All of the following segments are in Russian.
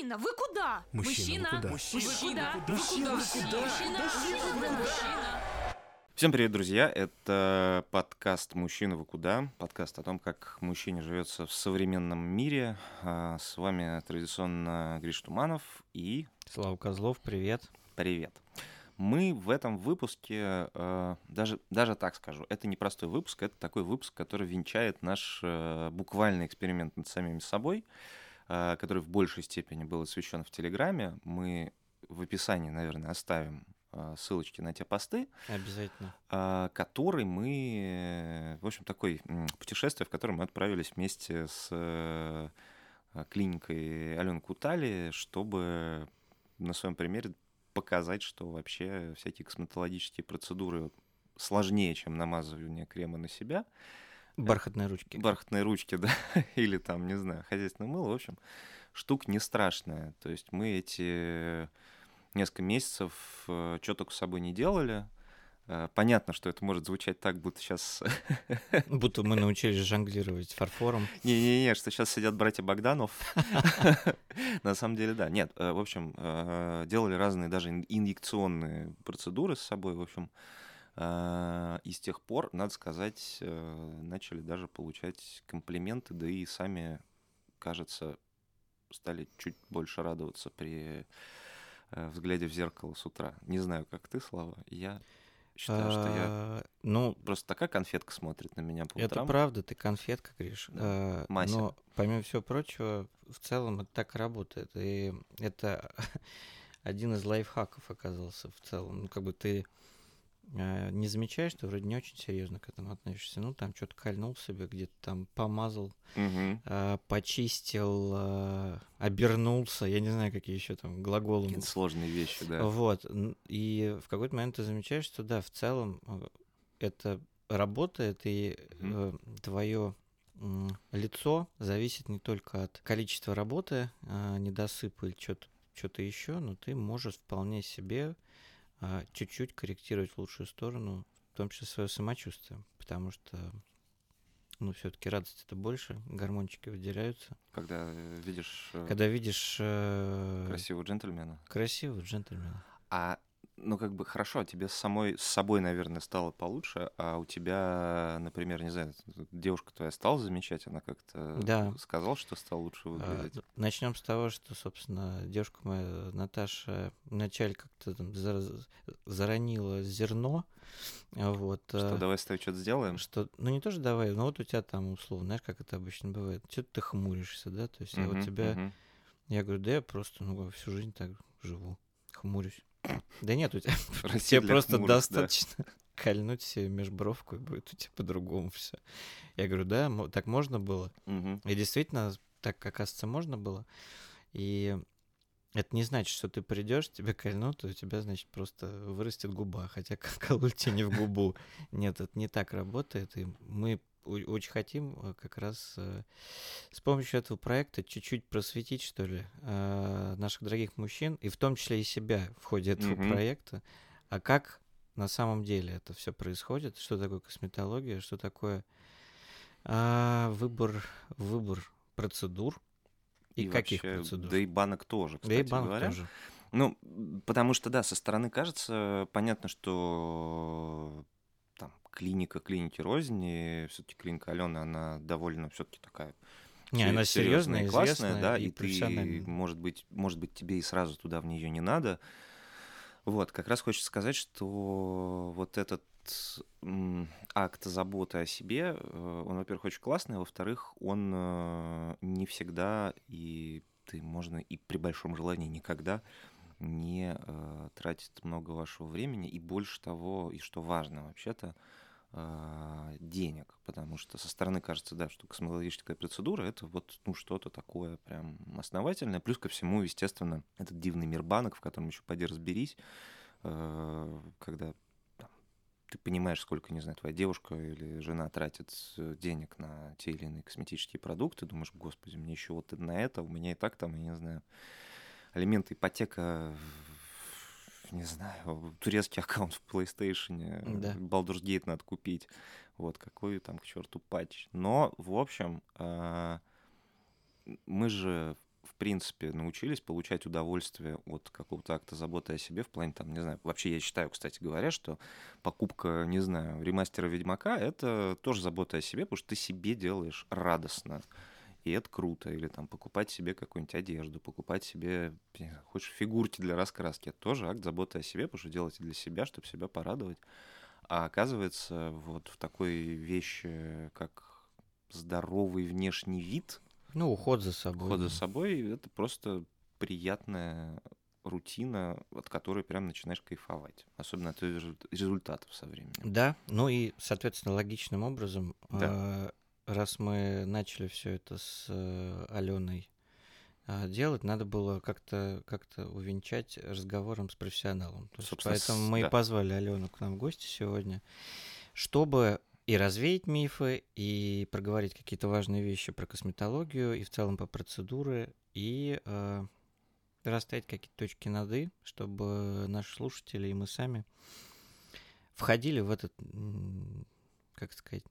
Мужчина, вы куда? Мужчина? Мужчина, вы куда? Мужчина, вы куда? Мужчина, мужчина, мужчина. Всем привет, друзья! Это подкаст «Мужчина, вы куда?» Подкаст о том, как мужчине живется в современном мире. А, С вами традиционно Гриш Туманов и Слава Козлов, привет. привет. Мы в этом выпуске, э, даже, даже так скажу, это не простой выпуск, это такой выпуск, который венчает наш э, буквальный эксперимент над самими собой, который в большей степени был освещен в Телеграме. Мы в описании, наверное, оставим э, ссылочки на те посты, Обязательно. а, который мы, в общем, такой м, путешествие, в котором мы отправились вместе с э, а, клиникой Алены Кутали, чтобы на своем примере показать, что вообще всякие косметологические процедуры сложнее, чем намазывание крема на себя. Бархатные ручки. Бархатные ручки, да, или там, не знаю, хозяйственное мыло, в общем, штука не страшная. То есть мы эти несколько месяцев что только с собой не делали. Э, Понятно, что это может звучать так, будто сейчас... Будто мы научились жонглировать фарфором. Не-не-не, что сейчас сидят братья Богданов. На самом деле, да. Нет, э, в общем, э, делали разные даже ин- инъекционные процедуры с собой, в общем. Э, И с тех пор, надо сказать, э, начали даже получать комплименты, да и сами, кажется, стали чуть больше радоваться при э, взгляде в зеркало с утра. Не знаю, как ты, Слава. Я считаю, что я А, Ну, просто такая конфетка смотрит на меня по это утрам. правда, ты конфетка, Гриш. Да. А, Мася. Но, помимо всего прочего, в целом это так работает. И это один из лайфхаков оказался в целом. Ну, как бы ты а, не замечаешь, что вроде не очень серьезно к этому относишься. Ну, там что-то кольнул себе, где-то там помазал, Мгм. а, почистил, а, обернулся. Я не знаю, какие еще там глаголы Какие-то сложные вещи, да. Вот. И в какой-то момент ты замечаешь, что да, в целом э, это работает, и твое лицо зависит не только от количества работы, а, недосыпа или что-то еще, но ты можешь вполне себе чуть-чуть корректировать в лучшую сторону, в том числе свое самочувствие, потому что ну, все-таки радость это больше, гормончики выделяются. Когда э, видишь э, Когда видишь э, красивого джентльмена. красивого джентльмена. А, ну, как бы, хорошо, тебе с самой, с собой, наверное, стало получше, а у тебя, например, не знаю, девушка твоя стала замечать, она как-то Да. сказала, что стал лучше выглядеть? Начнем с того, что, собственно, девушка моя Наташа вначале как-то там зар- заронила зерно, а вот. Что, э, давай с тобой что-то сделаем? что, ну не то же давай, но вот у тебя там условно, знаешь, как это обычно бывает, что ты хмуришься, да, то есть я вот Мгм, тебя, мгм. я говорю, да я просто, ну, всю жизнь так живу, хмурюсь. Да нет, у тебя, тебе просто хмурых, да. достаточно кольнуть себе межбровку, и будет у тебя по-другому все. Я говорю, да, так можно было? Мгм. И действительно, так, оказывается, можно было. И это не значит, что ты придешь, тебе кольнут, и у тебя, значит, просто вырастет губа. Хотя колоть тебе не в губу. Нет, это не так работает. И мы очень хотим э, как раз э, с помощью этого проекта чуть-чуть просветить, что ли, э, наших дорогих мужчин, и в том числе и себя в ходе этого Мгм. проекта. А как на самом деле это все происходит, что такое косметология, что такое а, выбор, выбор процедур и, каких вообще, процедур. Да и банок тоже, Да и кстати банк говоря. тоже. Ну, потому что, да, со стороны кажется, понятно, что клиника клиники рознь, и все-таки клиника Алены, она довольно все-таки такая Не, она серьезная, и классная, да, и и, ты, может быть, может быть, тебе и сразу туда в нее не надо. Вот, как раз хочется сказать, что вот этот акт заботы о себе, э, он, во-первых, очень классный, а во-вторых, он э, не всегда, и ты можно и при большом желании никогда не э, тратит много вашего времени, и больше того, и что важно вообще-то, денег, потому что со стороны кажется, да, что косметологическая процедура это вот ну что-то такое прям основательное. Плюс ко всему, естественно, этот дивный мир банок, в котором еще поди разберись, э, когда там, ты понимаешь, сколько, не знаю, твоя девушка или жена тратит денег на те или иные косметические продукты, думаешь, господи, мне еще вот на это, у меня и так там, я не знаю, алименты, ипотека, не знаю, турецкий аккаунт в PlayStation, Да. Baldur's Gate надо купить. Вот, какой там к черту патч. Но, в общем, а, мы же в принципе, научились получать удовольствие от какого-то акта заботы о себе в плане, там, не знаю, вообще я считаю, кстати говоря, что покупка, не знаю, ремастера Ведьмака — это тоже забота о себе, потому что ты себе делаешь радостно. И это круто. Или там покупать себе какую-нибудь одежду, покупать себе, знаю, хочешь, фигурки для раскраски. Это тоже акт заботы о себе, потому что делаете для себя, чтобы себя порадовать. А оказывается, вот в такой вещи, как здоровый внешний вид, Ну, уход за собой. уход за собой, это просто приятная рутина, от которой прям начинаешь кайфовать. Особенно от резу- результатов со временем. Да, ну и, соответственно, логичным образом, Да. Э, раз мы начали все это с Аленой делать, надо было как-то как увенчать разговором с профессионалом. То есть поэтому с- мы и да. позвали Алену к нам в гости сегодня, чтобы и развеять мифы, и проговорить какие-то важные вещи про косметологию, и в целом по процедуры, и э, расставить какие-то точки над «и», чтобы наши слушатели и мы сами входили в этот, как сказать,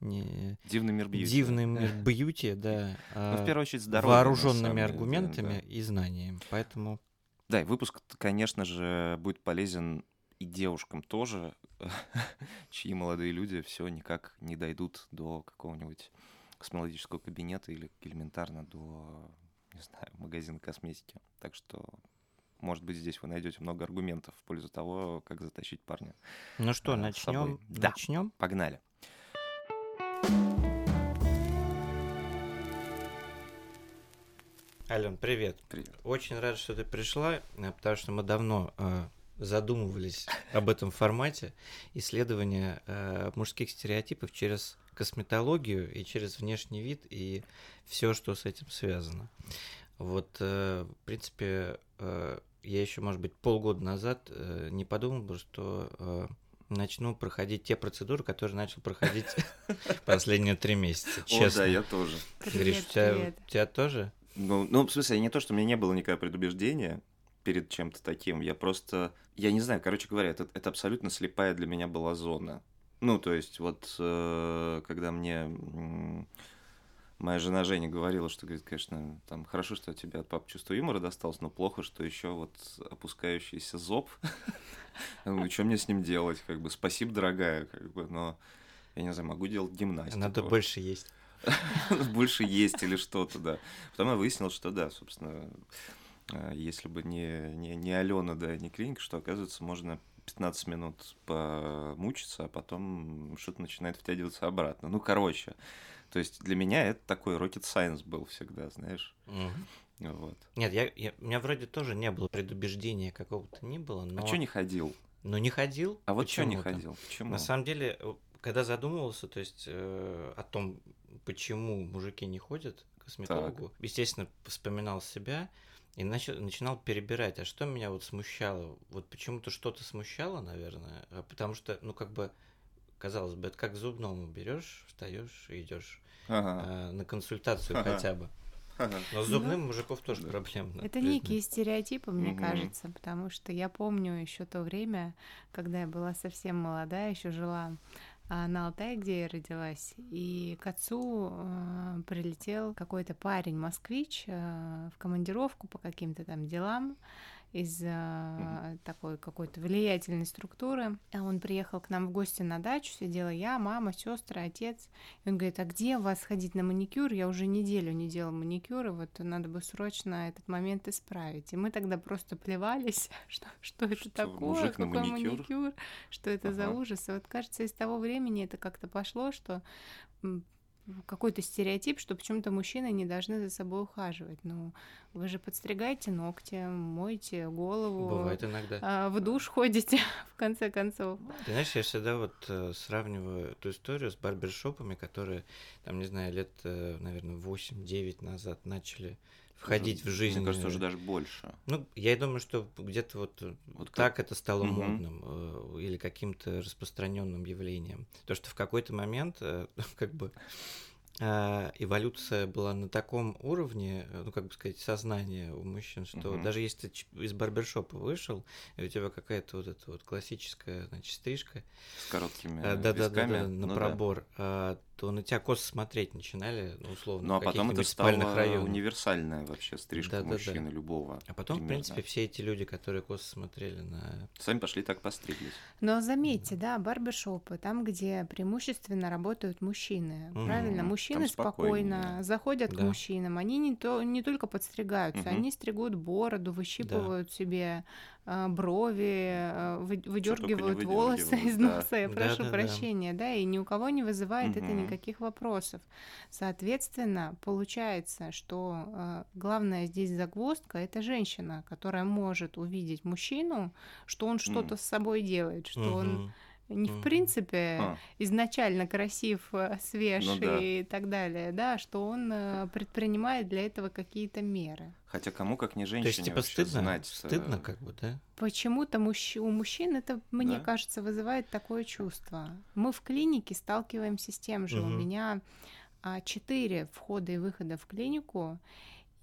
не Дивный мир бьюти. дивный мир бьюти, да, Ну, в а, первую очередь, здоровье. вооруженными аргументами да. и знаниями. Поэтому Да, и выпуск, конечно же, будет полезен и девушкам тоже, чьи молодые люди все никак не дойдут до какого-нибудь косметологического кабинета или элементарно до, не знаю, магазина косметики. Так что, может быть, здесь вы найдете много аргументов в пользу того, как затащить парня. Ну что, с начнем? Да. Начнем? Погнали. Ален, привет. Привет. Очень рад, что ты пришла, э, потому что мы давно э, задумывались об этом формате исследования э, мужских стереотипов через косметологию и через внешний вид и все, что с этим связано. Вот, э, в принципе, э, я еще, может быть, полгода назад э, не подумал бы, что э, начну проходить те процедуры, которые начал проходить последние три месяца. Честно. О, да, я тоже. Гриш, у тебя, у тебя тоже? Ну, ну, в смысле, не то, что у меня не было никакого предубеждения перед чем-то таким. Я просто... Я не знаю, короче говоря, это, это абсолютно слепая для меня была зона. Ну, то есть, вот, э, когда мне м, моя жена Женя говорила, что, говорит, конечно, там, хорошо, что у тебя от папы чувство юмора досталось, но плохо, что еще вот опускающийся зоб. Ну, что мне с ним делать? Как бы, спасибо, дорогая, как бы, но я не знаю, могу делать гимнастику. Надо больше есть. больше есть или что-то, да. Потом я выяснил, что да, собственно, э, если бы не, не, не Алена, да, не клиника, что, оказывается, можно 15 минут помучиться, а потом что-то начинает втягиваться обратно. Ну, короче, то есть для меня это такой rocket science был всегда, знаешь. Вот. Нет, я, я, у меня вроде тоже не было предубеждения какого-то не было, но... А что не ходил? Ну, не ходил. А вот что не ходил? Почему? На самом деле, когда задумывался, то есть э, о том, почему мужики не ходят к косметологу, естественно, вспоминал себя и начал, начинал перебирать, а что меня вот смущало? Вот почему-то что-то смущало, наверное, а потому что, ну, как бы, казалось бы, это как к зубному берешь, встаешь и идешь Ага, на консультацию Ага. хотя бы. Но с зубным мужиков тоже Да. проблемно. Это признать. некие стереотипы, мне Мгм. кажется, потому что я помню еще то время, когда я была совсем молодая, еще жила на Алтае, где я родилась, и к отцу э, прилетел какой-то парень москвич э, в командировку по каким-то там делам из э, такой какой-то влиятельной структуры. А он приехал к нам в гости на дачу, сидела я, мама, сестры, отец. И он говорит, а где у вас ходить на маникюр? Я уже неделю не делала маникюр, и вот надо бы срочно этот момент исправить. И мы тогда просто плевались, что, что это Что, такое, мужик на какой маникюр? маникюр, что это за Ага. ужас. И вот кажется, из того времени это как-то пошло, что какой-то стереотип, что почему-то мужчины не должны за собой ухаживать. Ну, вы же подстригаете ногти, моете голову, Бывает иногда. а, в душ ходите, в конце концов. Ты знаешь, я всегда вот э, сравниваю эту историю с барбершопами, которые, там, не знаю, лет, э, наверное, 8-9 назад начали входить в жизнь. Мне кажется, уже э, даже больше. Ну, я думаю, что где-то вот, э, Вот так это стало Мгм. модным э, или каким-то распространенным явлением. То, что в какой-то момент, э, как бы, э, эволюция была на таком уровне, э, ну, как бы сказать, сознания у мужчин, что Мгм. даже если ты из барбершопа вышел, и у тебя какая-то вот эта вот классическая, значит, стрижка, С короткими да, да, да, висками. да, на Ну да. пробор. а, то на тебя косо смотреть начинали, ну, условно, Ну а потом это стало районах. универсальная вообще стрижка Да-да-да. мужчины любого. А потом, примерно. в принципе, все эти люди, которые косо смотрели на... Сами пошли так постриглись. Но заметьте, да, барбершопы, там, где преимущественно работают мужчины. Мгм. Правильно, мужчины спокойно заходят к Да. мужчинам. Они не, то, не только подстригаются, Мгм. они стригут бороду, выщипывают себе а, брови, а, вы- выдергивают волосы из да. носа. Я прошу Да-да-да. прощения, да, и ни у кого не вызывает это Мгм. никаких вопросов. Соответственно, получается, что а, главная здесь загвоздка это женщина, которая может увидеть мужчину, что он что-то с собой делает, что он Мгм. не в принципе А, изначально красив, э, свеж Ну да. и так далее, да, что он предпринимает для этого какие-то меры. Хотя кому как не То женщине есть, типа, вообще стыдно? знать. Стыдно, э, как бы, да? Почему-то мужч- у мужчин это, мне Да? кажется, вызывает такое чувство. Мы в клинике сталкиваемся с тем же. У Мгм. меня а, четыре входа и выхода в клинику,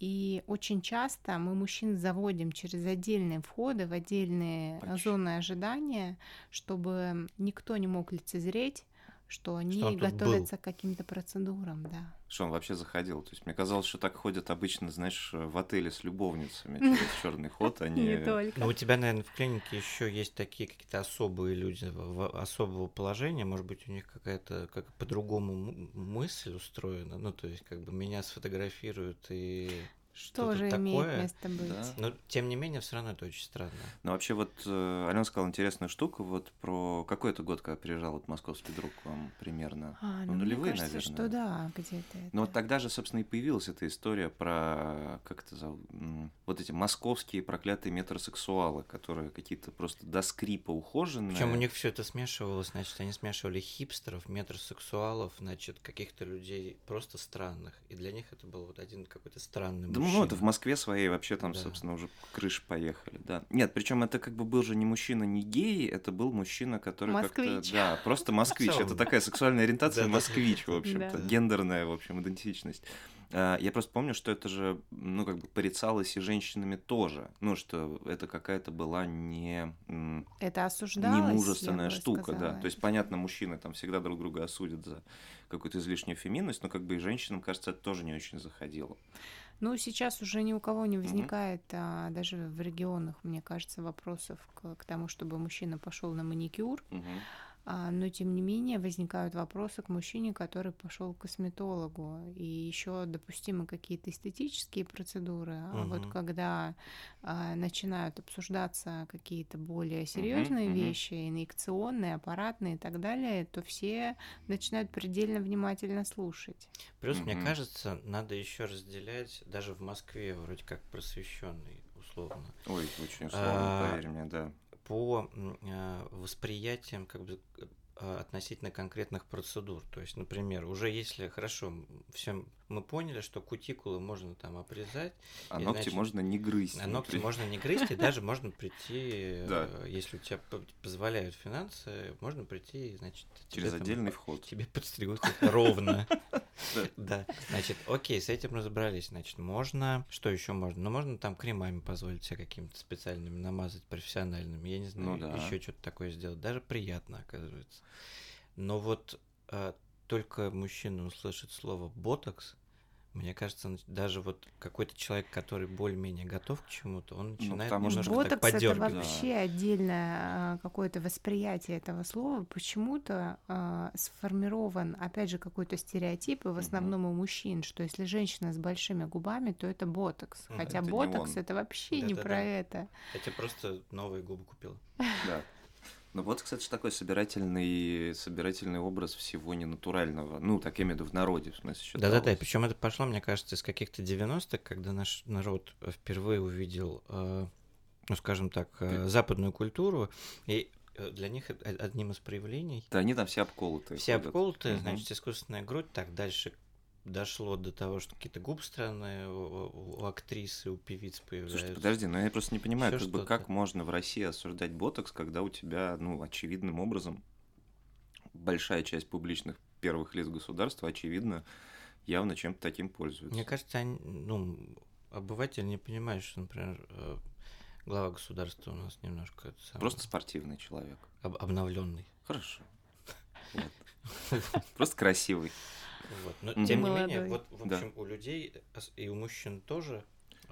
и очень часто мы мужчин заводим через отдельные входы в отдельные Почти. зоны ожидания, чтобы никто не мог лицезреть, что они он тут готовятся к каким-то процедурам, да. Что он вообще заходил? То есть мне казалось, что так ходят обычно, знаешь, в отеле с любовницами через черный ход, а не... Только. Ну, у тебя, наверное, в клинике еще есть такие какие-то особые люди особого положения. Может быть, у них какая-то как по-другому мысль устроена. Ну, то есть, как бы меня сфотографируют и что-то Тоже такое. имеет место быть. Да. Но, тем не менее, все равно это очень странно. Ну, вообще, вот э, Алена сказала интересную штуку, вот про какой это год, когда приезжал вот московский друг к вам примерно? А, Ну, ну, мне нулевые, кажется, наверное. что да, где-то Ну, вот тогда же, собственно, и появилась эта история про, как это зовут, вот эти московские проклятые метросексуалы, которые какие-то просто до скрипа ухоженные. Причем у них все это смешивалось, значит, они смешивали хипстеров, метросексуалов, значит, каких-то людей просто странных. И для них это был вот один какой-то странный Да. Ну, это в Москве своей вообще там, Да. собственно, уже крыши поехали, да. Нет, причем это как бы был же не мужчина, не гей, это был мужчина, который как-то... Да, просто москвич. Это такая сексуальная ориентация москвич, в общем-то, гендерная, в общем, идентичность. А, Я просто помню, что это же, ну, как бы порицалось и женщинами тоже. Ну, что это какая-то была не, Это осуждалось, я немужественная бы штука, да. сказала. То есть, понятно, мужчины там всегда друг друга осудят за какую-то излишнюю феминность, но как бы и женщинам, кажется, это тоже не очень заходило. Ну, сейчас уже ни у кого не возникает, а, даже в регионах, мне кажется, вопросов к, к тому, чтобы мужчина пошел на маникюр. Мгм. А, но тем не менее возникают вопросы к мужчине, который пошел к косметологу. И еще допустимы какие-то эстетические процедуры. А вот когда а, начинают обсуждаться какие-то более серьезные мгм. вещи, инъекционные, аппаратные и так далее, то все начинают предельно внимательно слушать. Плюс, мне Мгм. кажется, надо еще разделять, даже в Москве, вроде как просвещенный, условно, Ой, очень сложно, А, поверь мне, да. По э, восприятиям как бы э, относительно конкретных процедур. То есть, например, уже если хорошо, всем мы поняли, что кутикулы можно там обрезать, А И, ногти значит, можно не грызть. а ногти можно не грызть, и даже можно прийти, э, если у тебя позволяют финансы, можно прийти, значит, Через отдельный вход. Тебе подстригут ровно. Да. Значит, окей, с этим разобрались. Значит, можно... Что еще можно? Ну, можно там кремами позволить себе какими-то специальными намазать, профессиональными. Я не знаю, Ну да. еще что-то такое сделать. Даже приятно, оказывается. Но вот а, только мужчина услышит слово «ботокс», мне кажется, даже вот какой-то человек, который более-менее готов к чему-то, он начинает потому что немножко так Ботокс это подергивать. вообще отдельное а, какое-то восприятие этого слова. Почему-то а, сформирован, опять же, какой-то стереотип, и в основном у мужчин, что если женщина с большими губами, то это ботокс. Хотя Это ботокс это вообще не Да-да-да. про это. Хотя просто новые губы купила. Да. Ну вот, кстати, такой собирательный, собирательный образ всего ненатурального. Ну, так я имею в виду в народе, в смысле, считалось. Да-да-да, причем это пошло, мне кажется, из каких-то 90-х, когда наш народ впервые увидел, э, ну, скажем так, э, западную культуру, и э, для них это одним из проявлений Да, они там все обколотые. все ходят. обколотые, Мгм. значит, искусственная грудь, так дальше дошло до того, что какие-то губы странные у, у- актрисы, у певиц появляются. Слушайте, подожди, но я просто не понимаю, Ещё как бы как можно в России осуждать ботокс, когда у тебя, ну, очевидным образом большая часть публичных первых лиц государства, очевидно, явно чем-то таким пользуется. Мне кажется, они, ну, обыватель не понимает, что, например, э, глава государства у нас немножко это самое, Просто спортивный человек. об- обновленный. Хорошо. Просто красивый. Вот. Но тем не менее, вот, в Да. общем, у людей и у мужчин тоже,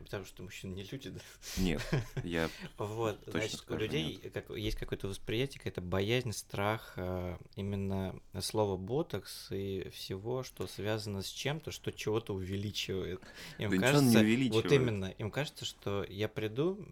потому что мужчины не люди, да? Нет, я Вот, значит, у людей как, есть какое-то восприятие, какая-то боязнь, страх э, именно слова ботокс и всего, что связано с чем-то, что чего-то увеличивает. Им Да он не кажется, увеличивает. вот именно, им кажется, что я приду,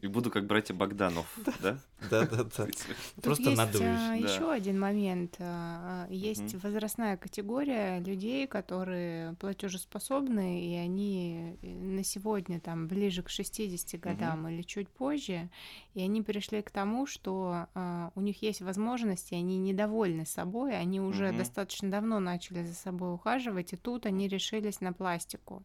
и буду как братья Богданов, да? да-да-да, Тут просто есть надуюсь. да. еще один момент. А, Есть возрастная категория людей, которые платежеспособны, и они э, на сегодня там ближе к 60 годам или чуть позже, и они пришли к тому, что а, у них есть возможности, они недовольны собой, они уже Мгм. достаточно давно начали за собой ухаживать, и тут они решились на пластику.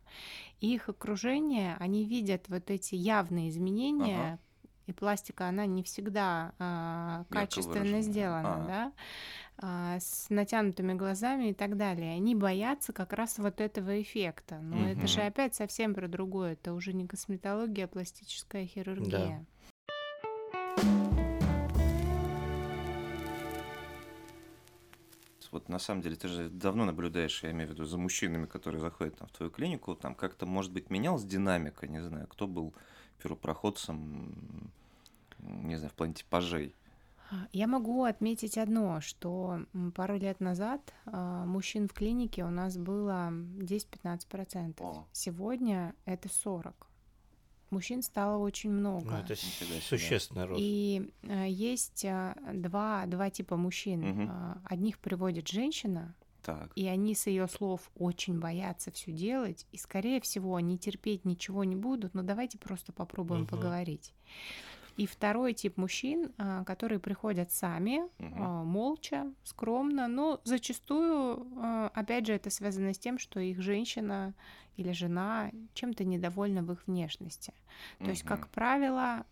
И их окружение, они видят вот эти явные изменения, Ага. и пластика, она не всегда Ярко качественно выражена. сделана, А. да, с натянутыми глазами и так далее. Они боятся как раз вот этого эффекта. Но это же опять совсем про другое. Это уже не косметология, а пластическая хирургия. Вот на самом деле ты же давно наблюдаешь, я имею в виду, за мужчинами, которые заходят там, в твою клинику, там как-то, может быть, менялась динамика, не знаю, кто был первопроходцем, не знаю, в плане типажей. А, Я могу отметить одно, что пару лет назад а, мужчин в клинике у нас было 10-15%. О. Сегодня это 40%. Мужчин стало очень много. Ну, это существенный рост. И э, есть э, два, два типа мужчин. А, Одних приводит женщина, Так. и они с ее слов очень боятся все делать, и, скорее всего, они терпеть ничего не будут, но давайте просто попробуем Мгм. поговорить. И второй тип мужчин, а, которые приходят сами, а, молча, скромно, но зачастую, а, опять же, это связано с тем, что их женщина или жена чем-то недовольна в их внешности. То есть, как правило,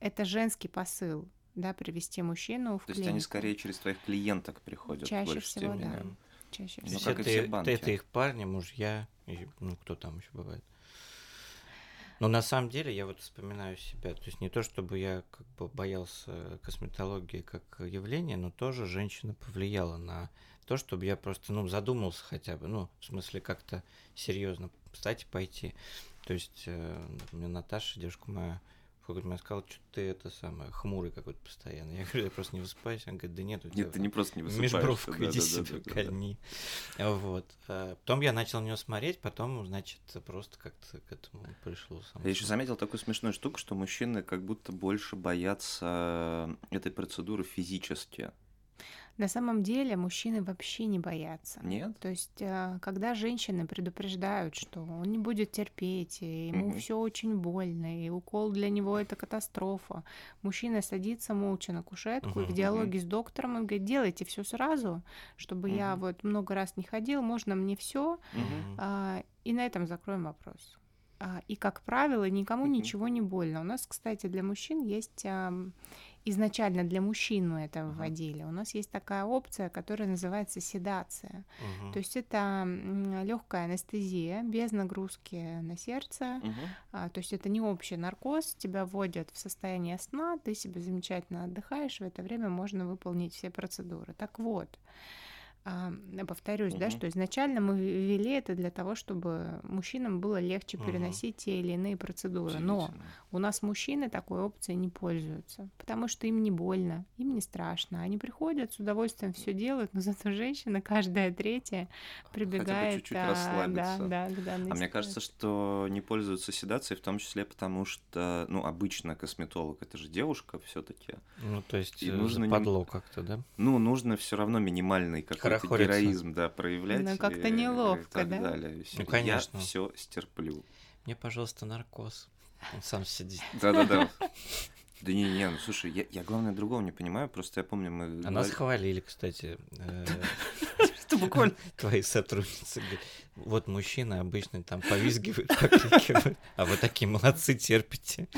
это женский посыл, да, привести мужчину в То есть они клинику. скорее через твоих клиенток приходят Чаще всего, степени. да. Чаще Ну, всего. есть как и это, все это- банки. это их парни, мужья, и, ну, кто там еще бывает. Но на самом деле я вот вспоминаю себя, то есть не то, чтобы я как бы боялся косметологии как явления, но тоже женщина повлияла на то, чтобы я просто, ну, задумался хотя бы, ну, в смысле как-то серьезно встать и пойти. То есть э, мне Наташа, девушка моя, какой-то момент сказала, что ты это самое, хмурый какой-то постоянно. Я говорю, я просто не высыпаюсь. Она говорит, да нет, у тебя Нет, ты не просто не высыпаешь. Межбровку да, иди да, себе да, кольни. Вот. А Потом я начал на нее смотреть, потом, значит, просто как-то к этому пришло. само Я еще заметил такую смешную штуку, что мужчины как будто больше боятся этой процедуры физически. На самом деле мужчины вообще не боятся. Нет? То есть, э, когда женщины предупреждают, что он не будет терпеть, и ему Мгм. все очень больно, и укол для него это катастрофа, мужчина садится молча на кушетку и в диалоге с доктором он говорит: делайте все сразу, чтобы я Мгм. вот много раз не ходил, можно мне все, Мгм. и на этом закроем вопрос. А, И, как правило, никому Мгм. ничего не больно. У нас, кстати, для мужчин есть изначально для мужчин мы это вводили. У нас есть такая опция, которая называется седация. Мгм. То есть это легкая анестезия без нагрузки на сердце. А, то есть это не общий наркоз, тебя вводят в состояние сна, ты себе замечательно отдыхаешь, в это время можно выполнить все процедуры. Так вот, я повторюсь, да, Мгм. что изначально мы ввели это для того, чтобы мужчинам было легче Мгм. переносить те или иные процедуры. Но у нас мужчины такой опцией не пользуются, потому что им не больно, им не страшно. Они приходят, с удовольствием все делают, но зато женщина, каждая третья, прибегает чуть-чуть а, расслабиться. да, да, к данной А мне кажется, что не пользуются седацией, в том числе потому, что, ну, обычно косметолог это же девушка все-таки. Ну, то есть И э, нужно нем- западло как-то, да? Ну, нужно все равно минимальный какой-то Хорохориться. героизм, да, проявлять. Ну, как-то неловко, и так да? далее. И всё. Ну, конечно. Я все стерплю. Мне, пожалуйста, наркоз. Он сам сидит. Да-да-да. Да не, не, ну слушай, я, я главное другого не понимаю, просто я помню, мы... А нас хвалили, кстати. э, Буквально. Твои сотрудницы вот мужчина обычно там повизгивает, покрикивает, а вы такие молодцы, терпите.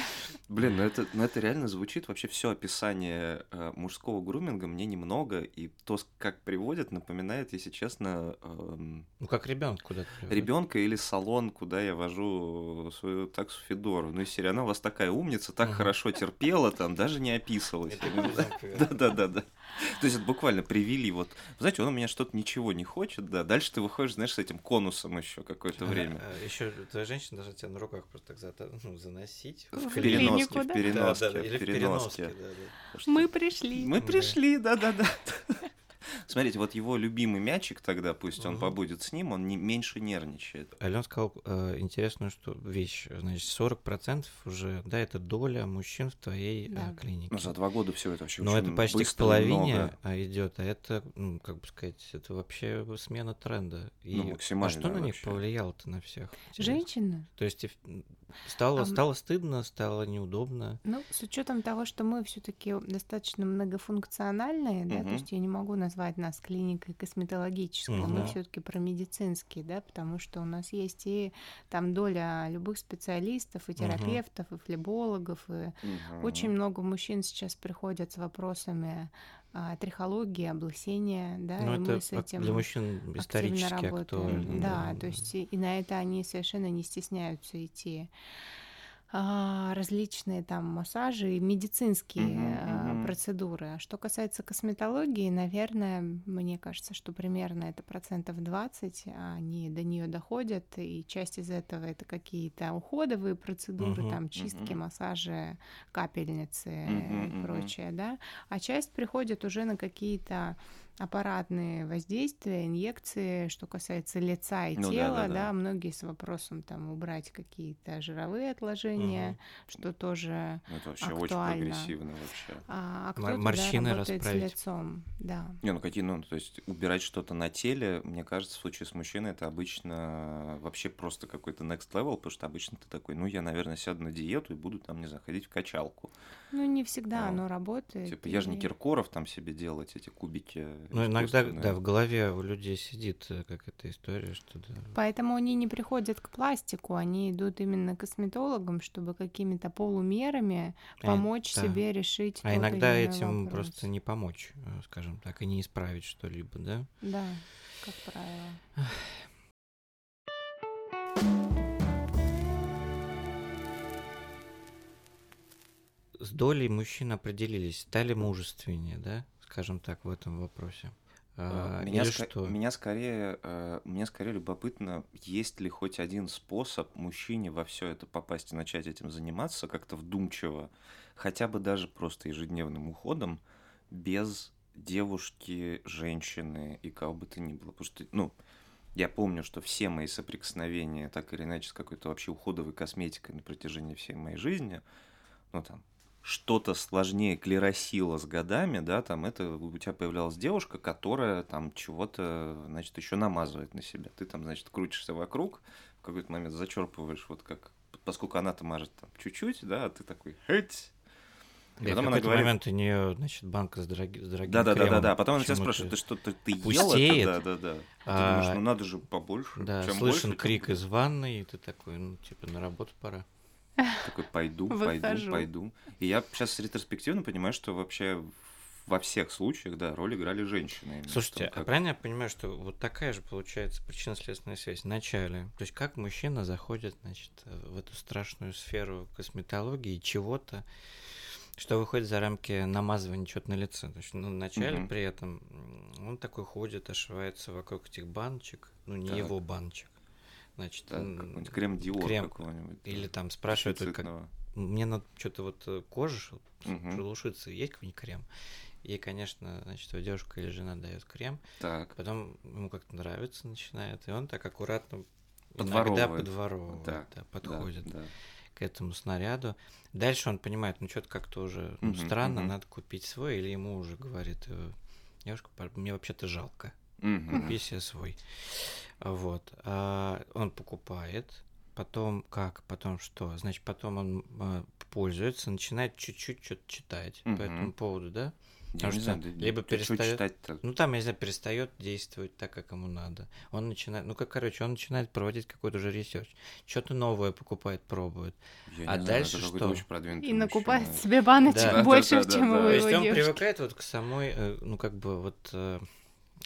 Блин, ну это, ну это реально звучит вообще все описание э, мужского груминга мне немного, и то, как приводят, напоминает, если честно, эм, Ну, как куда-то приводит. ребенка или салон, куда я вожу свою таксу Федору. Ну, если она у вас такая умница, так хорошо терпела, там даже не описывалась. Это ребенок, Да, да, да, да. То есть это буквально привели вот, знаете, он у меня что-то ничего не хочет, да. Дальше ты выходишь, знаешь, с этим конусом еще какое-то время. Еще твоя женщина должна тебя на руках просто так зата- ну, заносить. В В переноске, клинику, в да? переноске, Да, да, или в в переноске. переноске, да, да. Мы пришли. Мы Да. пришли, да-да-да. Смотрите, вот его любимый мячик тогда, пусть он побудет с ним, он не, меньше нервничает. Ален сказал э, интересную что вещь. Значит, 40% уже, да, это доля мужчин в твоей э, Да. клинике. Ну, за два года все это вообще Но очень это почти к половине много. а, идет, а это, ну, как бы сказать, это вообще смена тренда. И Ну, а максимально что на них вообще. повлияло-то на всех? Интересно. Женщина? То есть стало, Ам. стало стыдно, стало неудобно. Ну, с учетом того, что мы все-таки достаточно многофункциональные, да, то есть я не могу назвать нас клиникой косметологической, мы Мгм. все-таки про медицинские, да, потому что у нас есть и там доля любых специалистов, и терапевтов, и флебологов, и Мгм. очень много мужчин сейчас приходят с вопросами а, трихологии, облысения, да, Ну, и это мы с этим для мужчин активно исторически работаем. актуально. Да, то есть и на это они совершенно не стесняются идти. А, различные там массажи и медицинские а, мгм. процедуры. А что касается косметологии, наверное, мне кажется, что примерно это процентов 20, а они до нее доходят, и часть из этого это какие-то уходовые процедуры, Мгм, там чистки, мгм. массажи, капельницы Мгм, и прочее, да. А часть приходит уже на какие-то аппаратные воздействия, инъекции, что касается лица и Ну да, тела, да, да, да. многие с вопросом там убрать какие-то жировые отложения, Мгм. что тоже Ну, Это вообще очень актуально. прогрессивно вообще. а, а да, морщины работает расправить. с лицом, да. Не, ну какие, ну, то есть убирать что-то на теле, мне кажется, в случае с мужчиной это обычно вообще просто какой-то next level, потому что обычно ты такой, ну, я, наверное, сяду на диету и буду там, не знаю, ходить в качалку. Ну, не всегда Ну, оно работает. Типа, я же не и- Киркоров там себе делать эти кубики Ну, иногда, да, в голове у людей сидит э, как эта история, что да. Поэтому они не приходят к пластику, они идут именно к косметологам, чтобы какими-то полумерами А, помочь да. себе решить. А иногда этим вопрос. просто не помочь, э, скажем так, и не исправить что-либо, да? Да, как правило. С долей мужчин определились, стали мужественнее, да, скажем так, в этом вопросе. А, Меня, или ска- что? меня скорее, э, мне скорее любопытно, есть ли хоть один способ мужчине во все это попасть и начать этим заниматься как-то вдумчиво, хотя бы даже просто ежедневным уходом, без девушки, женщины и кого бы то ни было. Потому что, ну, я помню, что все мои соприкосновения, так или иначе, с какой-то вообще уходовой косметикой на протяжении всей моей жизни, ну, там, что-то сложнее клеросила с годами, да, там это у тебя появлялась девушка, которая там чего-то, значит, еще намазывает на себя. Ты там, значит, крутишься вокруг, в какой-то момент зачерпываешь, вот как, поскольку она-то мажет там чуть-чуть, да, а ты такой, хыть. И потом в она говорит- момент у нее, значит, банка с, дороги- с дорогим Да, да, да, да, кремом. да. Потом она тебя спрашивает, ты что-то ты ел пустеет? это? Да, да, да. Ты А, думаешь, ну надо же побольше. Да, Чем слышен больше, крик из ванной, и ты такой, ну, типа, на работу пора. Такой, пойду, пойду, Выхожу. пойду. И я сейчас ретроспективно понимаю, что вообще во всех случаях, да, роль играли женщины. Слушайте, том, а как- правильно я понимаю, что вот такая же получается причинно-следственная связь в начале? То есть как мужчина заходит, значит, в эту страшную сферу косметологии чего-то, что выходит за рамки намазывания чего-то на лице. То есть, ну, вначале Мгм. при этом он такой ходит, ошивается вокруг этих баночек, ну, не Так. его баночек. Значит, Да, какой-нибудь крем-диор крем. какого-нибудь. или там спрашивают, дефицитного. мне надо что-то вот э, кожа шел- Мгм. шелушиться, есть какой-нибудь крем? И, конечно, значит, его девушка или жена дает крем, Так, потом ему как-то нравится начинает, и он так аккуратно Подворовывает. иногда подворовывает, Да, да, подходит да, да. к этому снаряду. Дальше он понимает, ну что-то как-то уже ну, Мгм, странно, мгм. надо купить свой, или ему уже говорит, э, девушка, мне вообще-то жалко, Мгм. купи себе свой. Вот. А он покупает, потом как, потом что? Значит, потом он а, пользуется, начинает чуть-чуть что-то читать по этому поводу, да? Я Потому не что знаю, да- либо читать-то? Ну, там, я не знаю, перестает действовать так, как ему надо. Он начинает, ну, как, короче, он начинает проводить какой-то уже research. Что-то новое покупает, пробует. Я А не знаю, дальше это какой-то что? очень продвинутый И накупает мужчина. себе баночек Да. больше, Да-да-да-да. чем То у То есть его он привыкает вот к самой, э, ну, как бы, вот э,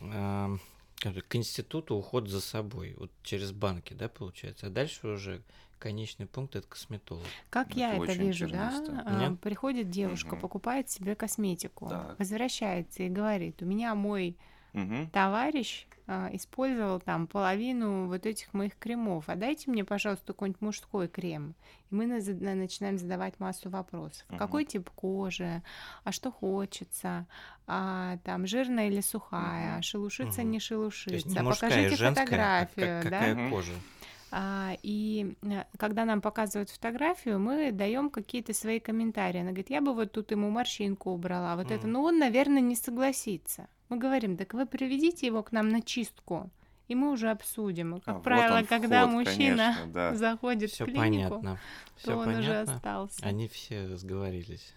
к институту уход за собой, вот через банки, да, получается. А дальше уже конечный пункт это косметолог. Как Это я это вижу, да? а, Нет? Приходит девушка, Мгм. покупает себе косметику, Так. возвращается и говорит, у меня мой Мгм. товарищ использовал там половину вот этих моих кремов, а дайте мне, пожалуйста, какой-нибудь мужской крем. И мы на- на- начинаем задавать массу вопросов. Мгм. Какой тип кожи, а что хочется, а, там жирная или сухая, а шелушится, Мгм. не То есть шелушится, не а мужская, а покажите женская, а фотографию, как- да? какая Мгм. кожа. А, и э, когда нам показывают фотографию, мы даем какие-то свои комментарии. Она говорит, я бы вот тут ему морщинку убрала, вот это. Мгм. Ну, он, наверное, не согласится. Мы говорим, так вы приведите его к нам на чистку, и мы уже обсудим. Как А, вот правило, он когда вход, мужчина конечно, да. заходит Все в клинику, понятно. то Все он уже понятно. остался. Они все сговорились.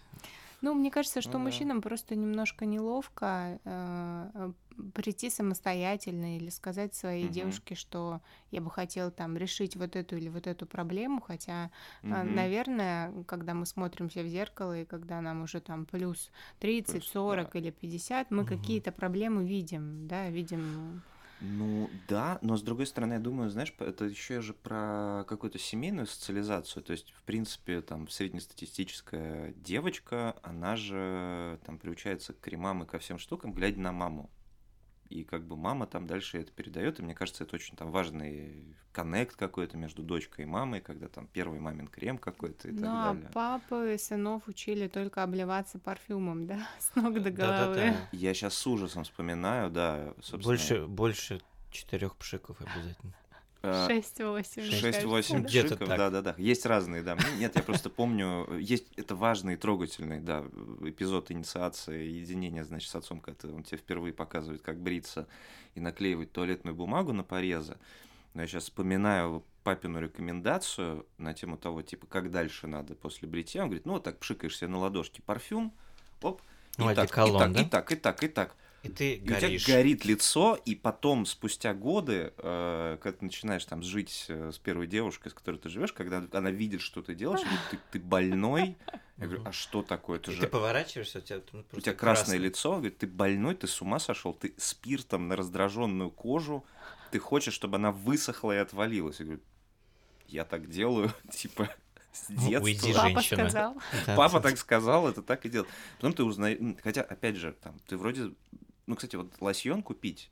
Ну, мне кажется, что Ну да. мужчинам просто немножко неловко э, прийти самостоятельно или сказать своей Мгм. девушке, что я бы хотел там решить вот эту или вот эту проблему, хотя, Мгм. наверное, когда мы смотримся в зеркало и когда нам уже там плюс 30, Плюс, 40 или 50, мы Мгм. какие-то проблемы видим, да, видим. Ну да, но с другой стороны, я думаю, знаешь, это еще же про какую-то семейную социализацию. То есть, в принципе, там среднестатистическая девочка, она же там приучается к кремам и ко всем штукам, глядя на маму. И как бы мама там дальше это передает, и мне кажется, это очень там важный коннект какой-то между дочкой и мамой, когда там первый мамин крем какой-то и Ну, так а далее. папы сынов учили только обливаться парфюмом, да, с ног до головы. Я сейчас с ужасом вспоминаю, да, собственно. Больше, больше четырех пшиков обязательно. Э, 6-8. мне кажется, 6-8 да. Где-то пшиков, так. да-да-да. Есть разные, да. Нет, я просто помню, есть это важный и трогательный, да, эпизод инициации единения, значит, с отцом, когда он тебе впервые показывает, как бриться и наклеивать туалетную бумагу на порезы. Но я сейчас вспоминаю папину рекомендацию на тему того, типа, как дальше надо после бритья. Он говорит, ну, вот так пшикаешь себе на ладошки парфюм, оп, и Ну, так, и так, да? и так, и так, и так. И ты И у тебя горишь. горит лицо, и потом, спустя годы, э, когда ты начинаешь там жить э, с первой девушкой, с которой ты живешь, когда она видит, что ты делаешь, говорит, ты, ты больной. Я говорю, а что такое? Ты И же... ты поворачиваешься, у тебя, ну, У тебя красное красный. лицо, говорит, ты больной, ты с ума сошел, ты спиртом на раздраженную кожу, ты хочешь, чтобы она высохла и отвалилась. Я говорю, я так делаю, типа, с Ну, детства. уйди, Папа женщина. сказал. Папа так сказал, это так и делал. Потом ты узнаешь, хотя, опять же, там, ты вроде, ну, кстати, вот лосьон купить,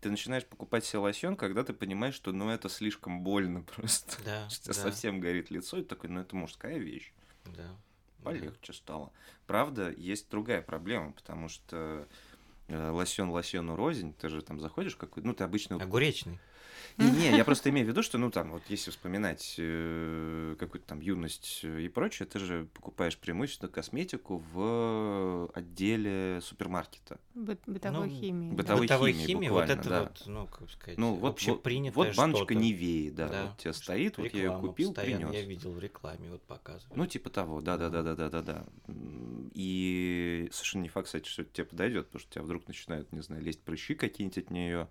ты начинаешь покупать себе лосьон, когда ты понимаешь, что, ну, это слишком больно просто. Да, Что да, совсем горит лицо, и такой, ну, это мужская вещь. да. Полегче стало. Правда, есть другая проблема, потому что э, лосьон лосьону рознь, ты же там заходишь какой ну ты обычно Да. Огуречный. Не, я просто имею в виду, что, ну, там, вот если вспоминать э, какую-то там юность э, и прочее, ты же покупаешь преимущественно косметику в отделе супермаркета. Бы- бытовой Ну, химии. бытовой Бытовой химии химии, вот это да. вот, ну, как сказать, Ну, вот, вот, общепринятое вот баночка что-то. Невеи, да, Да. вот тебе стоит, вот я ее купил, принес. Я видел в рекламе, вот показывают. Ну, типа того, да, да, да, да, да, да, да. И совершенно не факт, кстати, что это тебе подойдет, потому что у тебя вдруг начинают, не знаю, лезть прыщи какие-нибудь от нее.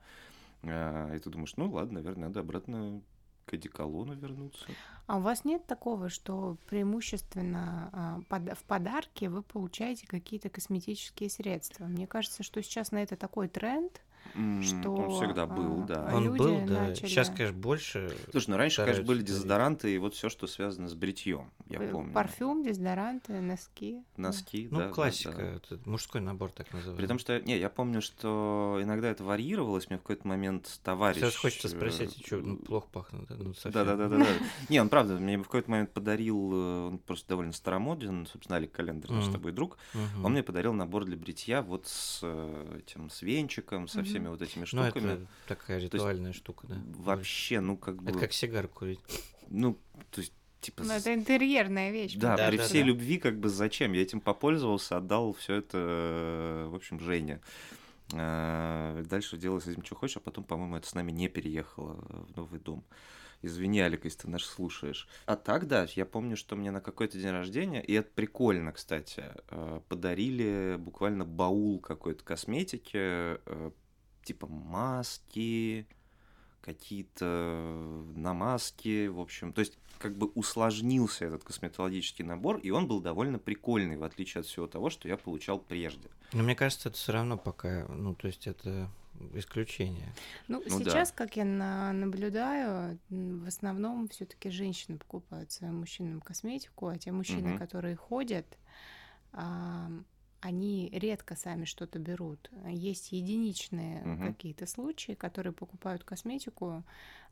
И ты думаешь, ну ладно, наверное, надо обратно к одеколону вернуться. А у вас нет такого, что преимущественно а, в подарке вы получаете какие-то косметические средства? Мне кажется, что сейчас на это такой тренд. Что, Он всегда был, а, да. а Он люди был, да. начали- Сейчас, конечно, больше. Слушай, ну раньше, конечно, были дезодоранты и вот все, что связано с бритьем, я э, помню. Парфюм, дезодоранты, носки. да. Носки, Ну, да, да, классика, да. это мужской набор так называемый. При том, что, не, я помню, что иногда это варьировалось, мне в какой-то момент товарищ... Сейчас хочется э, спросить, что ну, плохо пахнет, да? Ну, совсем. Да, да, да, да, да. Не, он правда, мне в какой-то момент подарил, э, он просто довольно старомоден, собственно, Алик Календер, наш с тобой друг. Он мне подарил набор для бритья вот с этим, с венчиком, со Мгм. Всеми вот этими Ну, штуками. это такая ритуальная штука, да. Вообще, ну, как бы... Это как сигару курить. Ну, то есть, типа... Ну, это интерьерная вещь. Да, Да, при да, всей да. любви, как бы зачем? Я этим попользовался, отдал все это, в общем, Жене. А, Дальше делай с этим, что хочешь, а потом, по-моему, это с нами не переехало в новый дом. Извини, Алик, если ты наш слушаешь. А так, да, я помню, что мне на какой-то день рождения, и это прикольно, кстати, э, подарили буквально баул какой-то косметики, э, типа маски, какие-то намазки, в общем. То есть как бы усложнился этот косметологический набор, и он был довольно прикольный, в отличие от всего того, что я получал прежде. Но мне кажется, это все равно пока, ну, то есть это исключение. Ну, Ну да. сейчас, как я на- наблюдаю, в основном все-таки женщины покупают своим мужчинам косметику, а те мужчины, Мгм. которые ходят, а, они редко сами что-то берут. Есть единичные Мгм. какие-то случаи, которые покупают косметику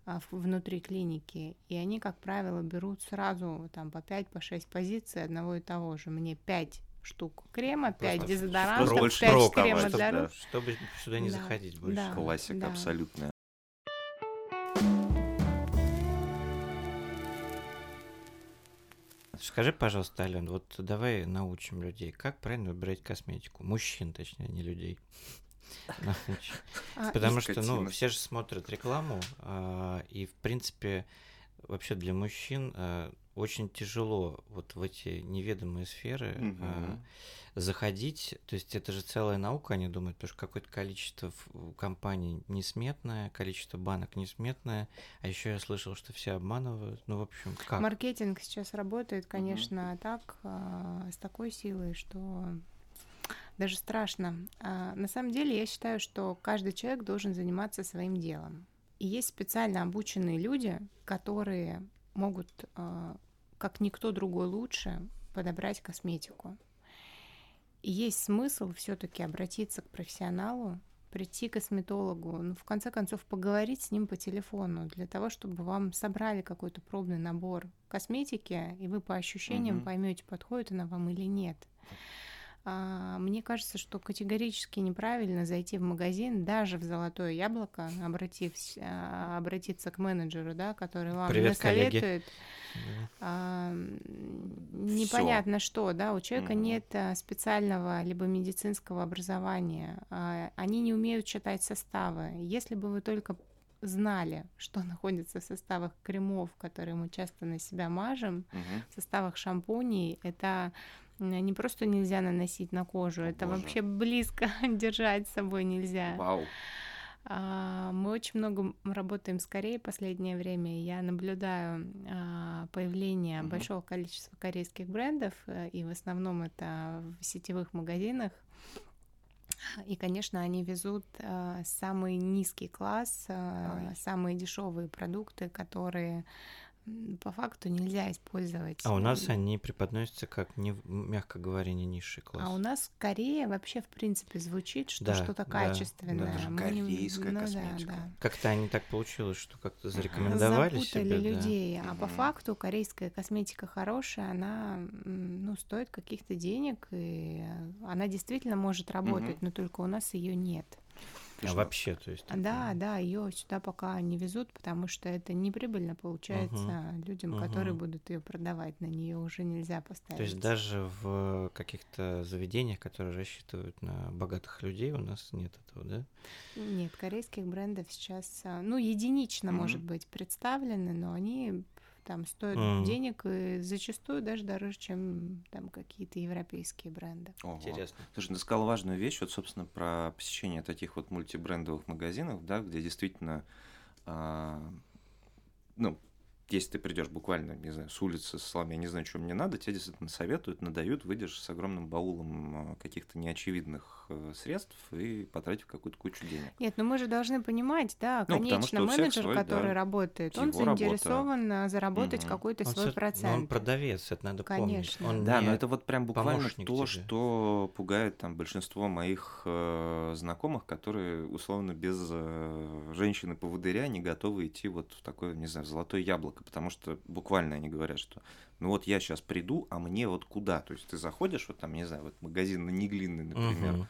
а, в- внутри клиники, и они, как правило, берут сразу там по 5 по 6 позиций одного и того же. Мне 5 штук крема, 5 Просто дезодорантов, чтобы больше 5 не крема вставать, для да. рук. Чтобы сюда не Да, заходить больше. да. Классика абсолютная. Скажи, пожалуйста, Ален, вот давай научим людей, как правильно выбирать косметику. Мужчин, точнее, не людей. А, Потому что, ну, все же смотрят рекламу, а, и, в принципе, вообще для мужчин а, очень тяжело вот в эти неведомые сферы а, Мгм. заходить. То есть это же целая наука, они думают, потому что какое-то количество в- компаний несметное, количество банок несметное, а еще я слышал, что все обманывают. Ну, в общем, как? Маркетинг сейчас работает, конечно, так, а, с такой силой, что даже страшно. А, На самом деле я считаю, что каждый человек должен заниматься своим делом. И есть специально обученные люди, которые могут, а, как никто другой лучше, подобрать косметику. И есть смысл все-таки обратиться к профессионалу, прийти к косметологу, ну, в конце концов, поговорить с ним по телефону, для того, чтобы вам собрали какой-то пробный набор косметики, и вы по ощущениям Мгм. поймете, подходит она вам или нет. А, Мне кажется, что категорически неправильно зайти в магазин, даже в золотое яблоко, обративсь- а, обратиться к менеджеру, да, который вам Привет, насоветует а, непонятно что, да, у человека Мгм. нет а, специального либо медицинского образования, они не умеют читать составы. Если бы вы только знали, что находится в составах кремов, которые мы часто на себя мажем, Мгм. в составах шампуней, это не просто нельзя наносить на кожу, О, это боже. вообще близко держать с собой нельзя. Вау. А, Мы очень много работаем с Кореей последнее время. Я наблюдаю а, появление Мгм. большого количества корейских брендов, э, и в основном это в сетевых магазинах. И, конечно, они везут а, самый низкий класс, Ай. самые дешевые продукты, которые по факту нельзя использовать. А у нас они преподносятся как, не, мягко говоря, не низший класс. А у нас Корея вообще в принципе звучит, что Да, что-то да, качественное. да. Даже Мы не- корейская ну да, косметика. да. Как-то они так получилось, что как-то зарекомендовали запутали себя. да. людей, а по Мгм. факту корейская косметика хорошая, она ну, стоит каких-то денег, и она действительно может работать, но только у нас ее нет. А вообще, то есть... Да, да, ее сюда пока не везут, потому что это неприбыльно получается людям, которые Мгм. будут ее продавать. На нее уже нельзя поставить. То есть даже в каких-то заведениях, которые рассчитывают на богатых людей, у нас нет этого, да? Нет, корейских брендов сейчас, а, ну, единично, Мгм. может быть, представлены, но они там стоят Мгм. денег и зачастую даже дороже, чем там какие-то европейские бренды. Ого. Интересно. Слушай, ты сказал важную вещь, вот, собственно, про посещение таких вот мультибрендовых магазинов, да, где действительно, а, ну, если ты придешь буквально, не знаю, с улицы, с словами, я не знаю, что мне надо, тебе действительно советуют, надают, выйдешь с огромным баулом а, каких-то неочевидных э, средств и потратив какую-то кучу денег. Нет, ну мы же должны понимать, да, Ну, конечно, менеджер, свой, который да, работает, он работа. заинтересован а, заработать Мгм. какой-то Он свой но процент. он продавец, это надо Конечно. помнить. Он Да, но это вот прям буквально то, тебе. что пугает там большинство моих э, знакомых, которые условно без э, женщины-поводыря не готовы идти вот в такое, не знаю, в золотое яблоко, потому что буквально они говорят, что ну вот я сейчас приду, а мне вот куда? То есть ты заходишь вот там, не знаю, вот магазин на Неглинный, например, Мгм.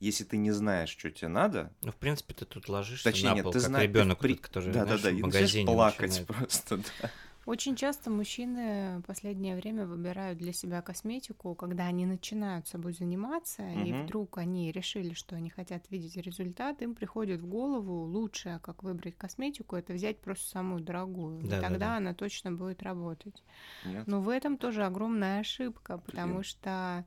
если ты не знаешь, что тебе надо, Ну, в принципе, ты тут ложишься точнее, на нет, пол, ты как знаешь, ребенок, при- который да, да, знаешь, да, в и начинаешь магазине плакать начинает. просто, да. Очень часто мужчины в последнее время выбирают для себя косметику, когда они начинают собой заниматься, и Мгм. вдруг они решили, что они хотят видеть результат, им приходит в голову лучшее, как выбрать косметику, это взять просто самую дорогую. и Да-да-да. тогда она точно будет работать. Нет? Но в этом тоже огромная ошибка, потому Блин. что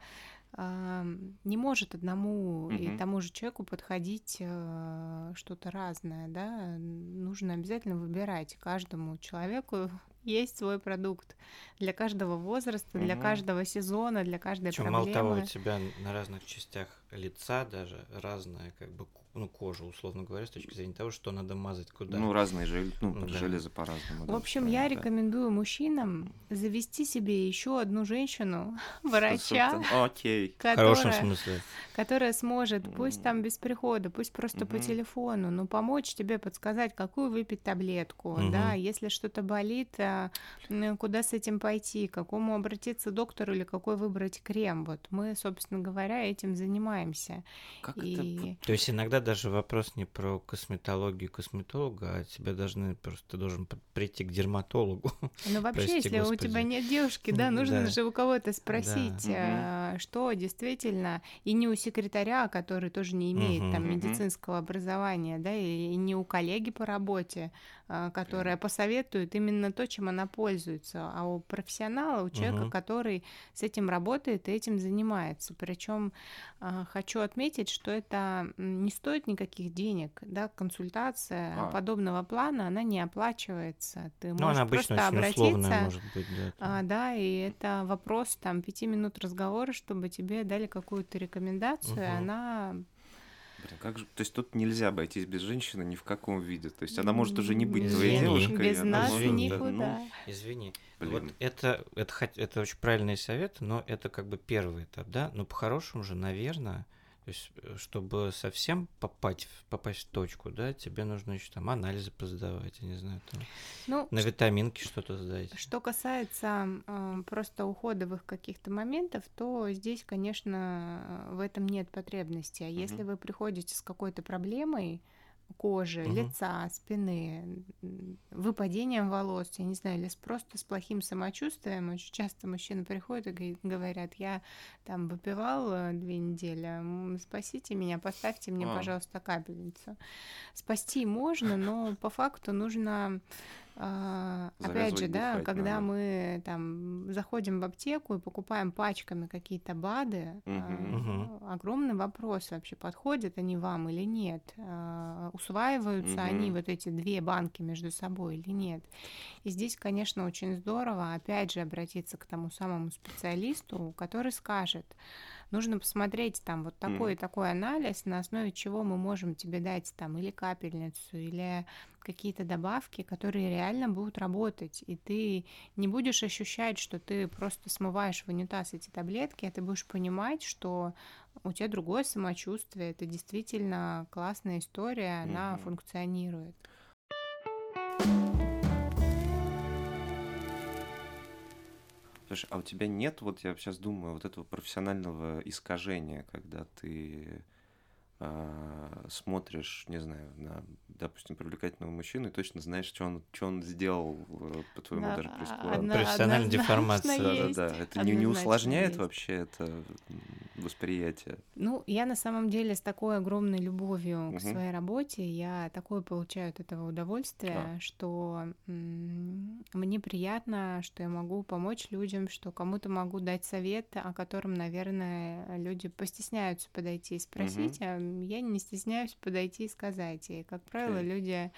ам, не может одному и Мгм. тому же человеку подходить э, что-то разное, да, нужно обязательно выбирать. Каждому человеку есть свой продукт для каждого возраста, для каждого сезона, для каждой Причем мало того, у проблемы. тебя на разных частях лица даже разная как бы ну, кожа, условно говоря, с точки зрения того, что надо мазать куда. Ну, разные жел... ну, Да. железы по-разному. В да, общем, устроены, я да. рекомендую мужчинам завести себе еще одну женщину, врача, Окей. в хорошем которая смысле. которая сможет, пусть там без прихода, пусть просто по Мгм. телефону, но помочь тебе подсказать, какую выпить таблетку, да, Мгм. если что-то болит, а, куда с этим пойти, к какому обратиться доктору или какой выбрать крем. Вот мы, собственно говоря, этим занимаемся. Как это... И То есть иногда даже вопрос не про косметологию косметолога, а тебя должны просто ты должен прийти к дерматологу. Ну, вообще, Прости, если у господи. тебя нет девушки, да, нужно Да. же у кого-то спросить, Да. а, что действительно, и не у секретаря, который тоже не имеет Мгм. там медицинского образования, да, и, и не у коллеги по работе, а, которая посоветует именно то, чем она пользуется, а у профессионала, у человека, Мгм. который с этим работает и этим занимается. Причем хочу отметить, что это не стоит никаких денег, да, консультация А. подобного плана, она не оплачивается. Ты Ну, можешь она обычно просто условная обратиться, может быть, да. а, да, и это вопрос там пяти минут разговора, чтобы тебе дали какую-то рекомендацию, Мгм. она Блин, как же... То есть тут нельзя обойтись без женщины ни в каком виде. То есть она может уже не быть без- твоей Извини. девушкой. Без она нас может, да, никуда. ну, Извини. блин. Вот это, это, это очень правильный совет, но это как бы первый этап, да? Но по-хорошему же, наверное, то есть, э, чтобы совсем попасть, в- попасть в точку, да, тебе нужно еще там анализы позадавать, я не знаю, там, Ну, на витаминки что-то сдать. Что касается э, просто уходовых каких-то моментов, то здесь, конечно, э, в этом нет потребности. А если вы приходите с какой-то проблемой кожи, Мгм. лица, спины, выпадением волос, я не знаю, или с- просто с плохим самочувствием, очень часто мужчины приходят и говорят, я там выпивал э, две недели, спасите меня, поставьте мне, А. пожалуйста, капельницу. Спасти можно, но по факту нужно а, опять же, да, когда надо. мы там заходим в аптеку и покупаем пачками какие-то БАДы, а, Мгм. огромный вопрос вообще, подходят они вам или нет, А, усваиваются они, Мгм. вот эти две банки между собой или нет. И здесь, конечно, очень здорово, опять же, обратиться к тому самому специалисту, который скажет, нужно посмотреть там вот такой и такой анализ, на основе чего мы можем тебе дать там или капельницу, или какие-то добавки, которые реально будут работать, и ты не будешь ощущать, что ты просто смываешь в унитаз эти таблетки, а ты будешь понимать, что у тебя другое самочувствие, это действительно классная история, она Мгм. функционирует. Слушай, а у тебя нет, вот я сейчас думаю, вот этого профессионального искажения, когда ты смотришь, не знаю, на, допустим, привлекательного мужчину и точно знаешь, что он, что он сделал э, по твоему Да, даже прескурант. одна- Профессиональная деформация. Да, да, да. Это не, не усложняет есть. вообще это восприятие. Ну, я на самом деле с такой огромной любовью Мгм. к своей работе, я такое получаю от этого удовольствие, Да. что м, мне приятно, что я могу помочь людям, что кому-то могу дать совет, о котором, наверное, люди постесняются подойти и спросить, а я не стесняюсь подойти и сказать. И, как правило, Окей. люди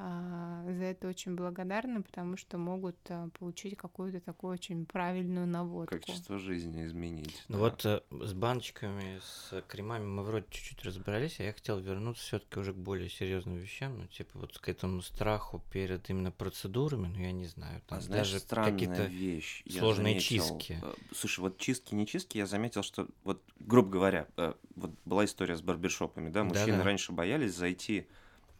за это очень благодарны, потому что могут а, получить какую-то такую очень правильную наводку. Качество жизни изменить. Ну да. вот э, с баночками, с кремами мы вроде чуть-чуть разобрались, а я хотел вернуться все-таки уже к более серьезным вещам, ну типа вот к этому страху перед именно процедурами, ну я не знаю, там А знаешь, даже странная какие-то вещь. я сложные заметил. чистки. Э, Слушай, вот чистки, не чистки, я заметил, что, вот, грубо говоря, э, вот была история с барбершопами, да, мужчины Да-да. раньше боялись зайти,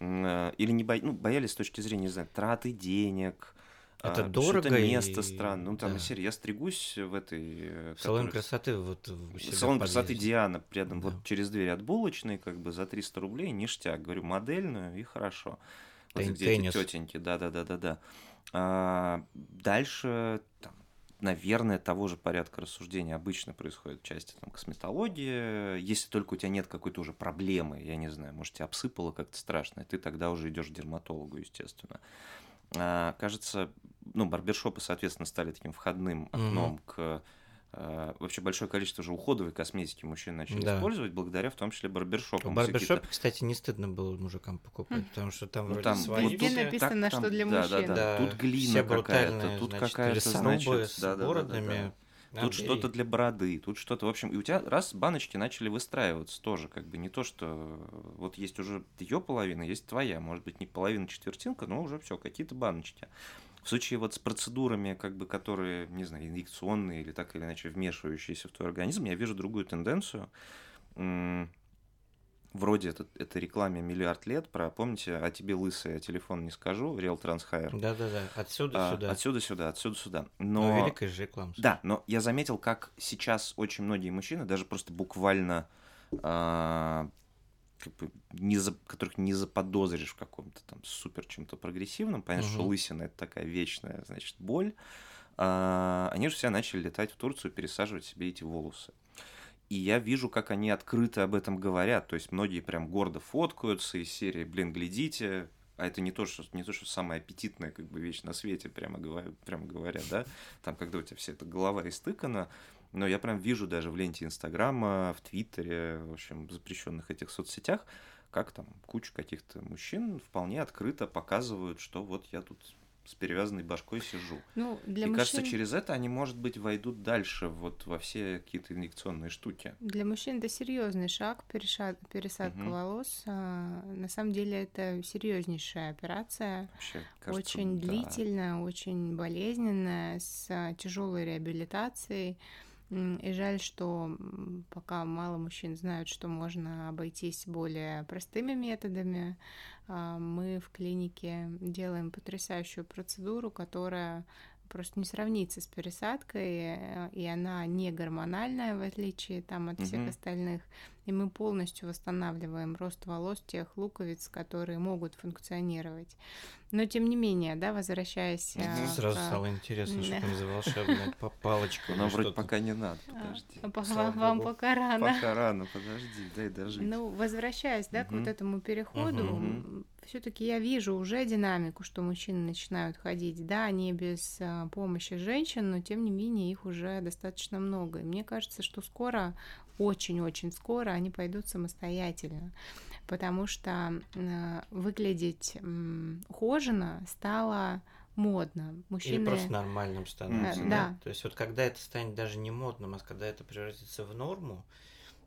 или не боялись, ну, боялись с точки зрения, не знаю, траты денег, Это а, дорого что-то место и- странное. Ну, там, да. из серии, я стригусь в этой... э, салон которая- красоты вот Салон красоты. Диана рядом, Да. вот через дверь от булочной, как бы за 300 рублей, ништяк. Говорю, модельную и хорошо. Вот Тен- где эти тетеньки, да-да-да-да-да. А, дальше, там, наверное, того же порядка рассуждения обычно происходит в части там, косметологии. Если только у тебя нет какой-то уже проблемы, я не знаю, может, тебя обсыпало как-то страшно, и ты тогда уже идешь к дерматологу, естественно. А, кажется, ну, барбершопы, соответственно, стали таким входным окном Мгм. к вообще большое количество уже уходовой косметики мужчины начали Да. использовать благодаря в том числе барбершопам. В барбершопе, кстати, не стыдно было мужикам покупать, потому что там Ну, вроде там свои вот Везде тут все- написано, так, что для да, да, мужчин. да. Да, Тут глина какая-то, тут какая-то, значит, с да-да-да-да-да. бородами. Тут А, что-то бери. для бороды, тут что-то, в общем, и у тебя раз баночки начали выстраиваться тоже, как бы не то, что вот есть уже ее половина, есть твоя, может быть, не половина, четвертинка, но уже все, какие-то баночки. В случае вот с процедурами, как бы, которые, не знаю, инъекционные или так или иначе вмешивающиеся в твой организм, я вижу другую тенденцию. Вроде это, это рекламе миллиард лет про, помните, а тебе лысый, а телефон не скажу, Real Trans Hire. Да-да-да, отсюда А, сюда. Отсюда сюда, отсюда сюда. Но Но великая же реклама. да, но я заметил, как сейчас очень многие мужчины, даже просто буквально, а, как бы не за, которых не заподозришь в каком-то там супер чем-то прогрессивном, понятно, что Мгм. лысина это такая вечная, значит, боль, а, они же все начали летать в Турцию, пересаживать себе эти волосы. И я вижу, как они открыто об этом говорят. То есть многие прям гордо фоткаются из серии, блин, глядите, а это не то, что, не то, что самая аппетитная как бы вещь на свете, прямо, говоря, прямо говоря, да, там, когда у тебя вся эта голова истыкана, но я прям вижу даже в ленте Инстаграма, в Твиттере, в общем, в запрещенных этих соцсетях, как там куча каких-то мужчин вполне открыто показывают, что вот я тут с перевязанной башкой сижу. Ну, для И мужчин... кажется, через это они, может быть, войдут дальше вот во все какие-то инъекционные штуки. Для мужчин это серьезный шаг, переша- пересадка Мгм. волос. А, На самом деле это серьезнейшая операция, Вообще, кажется, очень да. длительная, очень болезненная, с тяжелой реабилитацией. И жаль, что пока мало мужчин знают, что можно обойтись более простыми методами. А, Мы в клинике делаем потрясающую процедуру, которая просто не сравнится с пересадкой, э, и она не гормональная, в отличие там от всех Мгм. остальных. И мы полностью восстанавливаем рост волос тех луковиц, которые могут функционировать. Но тем не менее, да, возвращаясь а, Сразу к- стало интересно, что там за волшебная па- палочка. Но или вроде пока не надо, а, подожди. по- Слава вам богу. пока рано. Пока рано, подожди, дай дожить. Ну, возвращаясь, да, к вот этому переходу, все-таки я вижу уже динамику, что мужчины начинают ходить, да, не без а, помощи женщин, но тем не менее их уже достаточно много. И мне кажется, что скоро, очень-очень скоро они пойдут самостоятельно, потому что э, выглядеть ухоженно стало модно. Или Мужчины просто нормальным становится. Э, да? да. То есть вот когда это станет даже не модным, а когда это превратится в норму,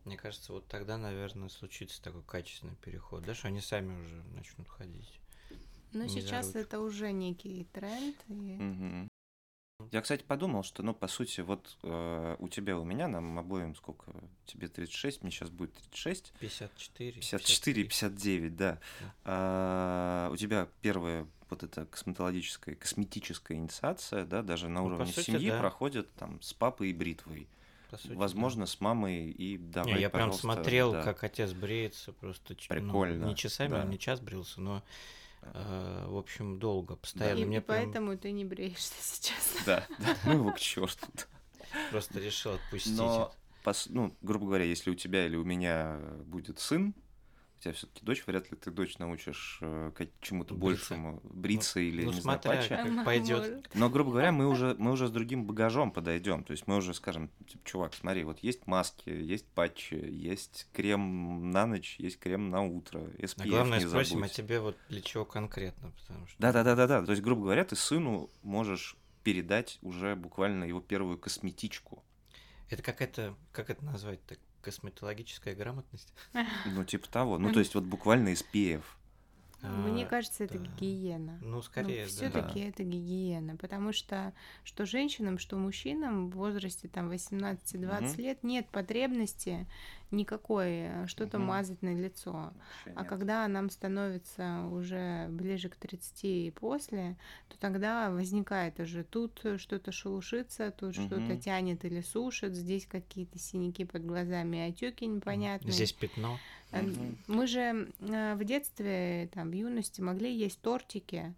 мне кажется, вот тогда, наверное, случится такой качественный переход, да, что они сами уже начнут ходить. За сейчас это уже некий тренд. и- Мгм. Я, кстати, подумал, что, ну, по сути, вот э, у тебя, у меня, нам обоим сколько? Тебе 36, мне сейчас будет 36. 54. 54 и 59, да. Да. А, у тебя первая вот эта косметологическая, косметическая инициация, да, даже на Ну, уровне сути, семьи да. проходит там с папой и бритвой. По сути, да. Возможно, с мамой и давай, Не, я прям смотрел, да. как отец бреется, просто ну, Прикольно, не часами, да. он не час брился, но, Да. Э, в общем, долго, постоянно. И, Мне и прям поэтому ты не бреешься сейчас. Да, да, ну его к черту. просто решил отпустить. Но, ну, грубо говоря, если у тебя или у меня будет сын, тебя все-таки дочь, вряд ли ты дочь научишь э, чему-то большему, бриться или, ну, не знаю, смотря патча. как Мама пойдет. Но, грубо говоря, мы уже, мы уже с другим багажом подойдем. То есть мы уже скажем, типа, чувак, смотри, вот есть маски, есть патчи, есть крем на ночь, есть крем на утро, SPF А главное, не спросим, а забудь. тебе вот для чего конкретно, потому что... Да-да-да-да-да. То есть, грубо говоря, ты сыну можешь передать уже буквально его первую косметичку. Это как это, как это назвать так косметологическая грамотность? Ну, типа того. Ну, то есть, вот буквально SPF. Мне А, кажется, это да. гигиена. Ну, скорее, да. все-таки это гигиена, потому что что женщинам, что мужчинам в возрасте там 18-20 Мгм. лет нет потребности никакой э, что-то Мгм. мазать на лицо. Вообще А нет. когда нам становится уже ближе к 30 и после, то тогда возникает уже тут что-то шелушится, тут что-то Мгм. тянет или сушит, здесь какие-то синяки под глазами, отеки непонятные. Здесь пятно. Э, Мгм. Мы же э, в детстве, там, в юности могли есть тортики, а,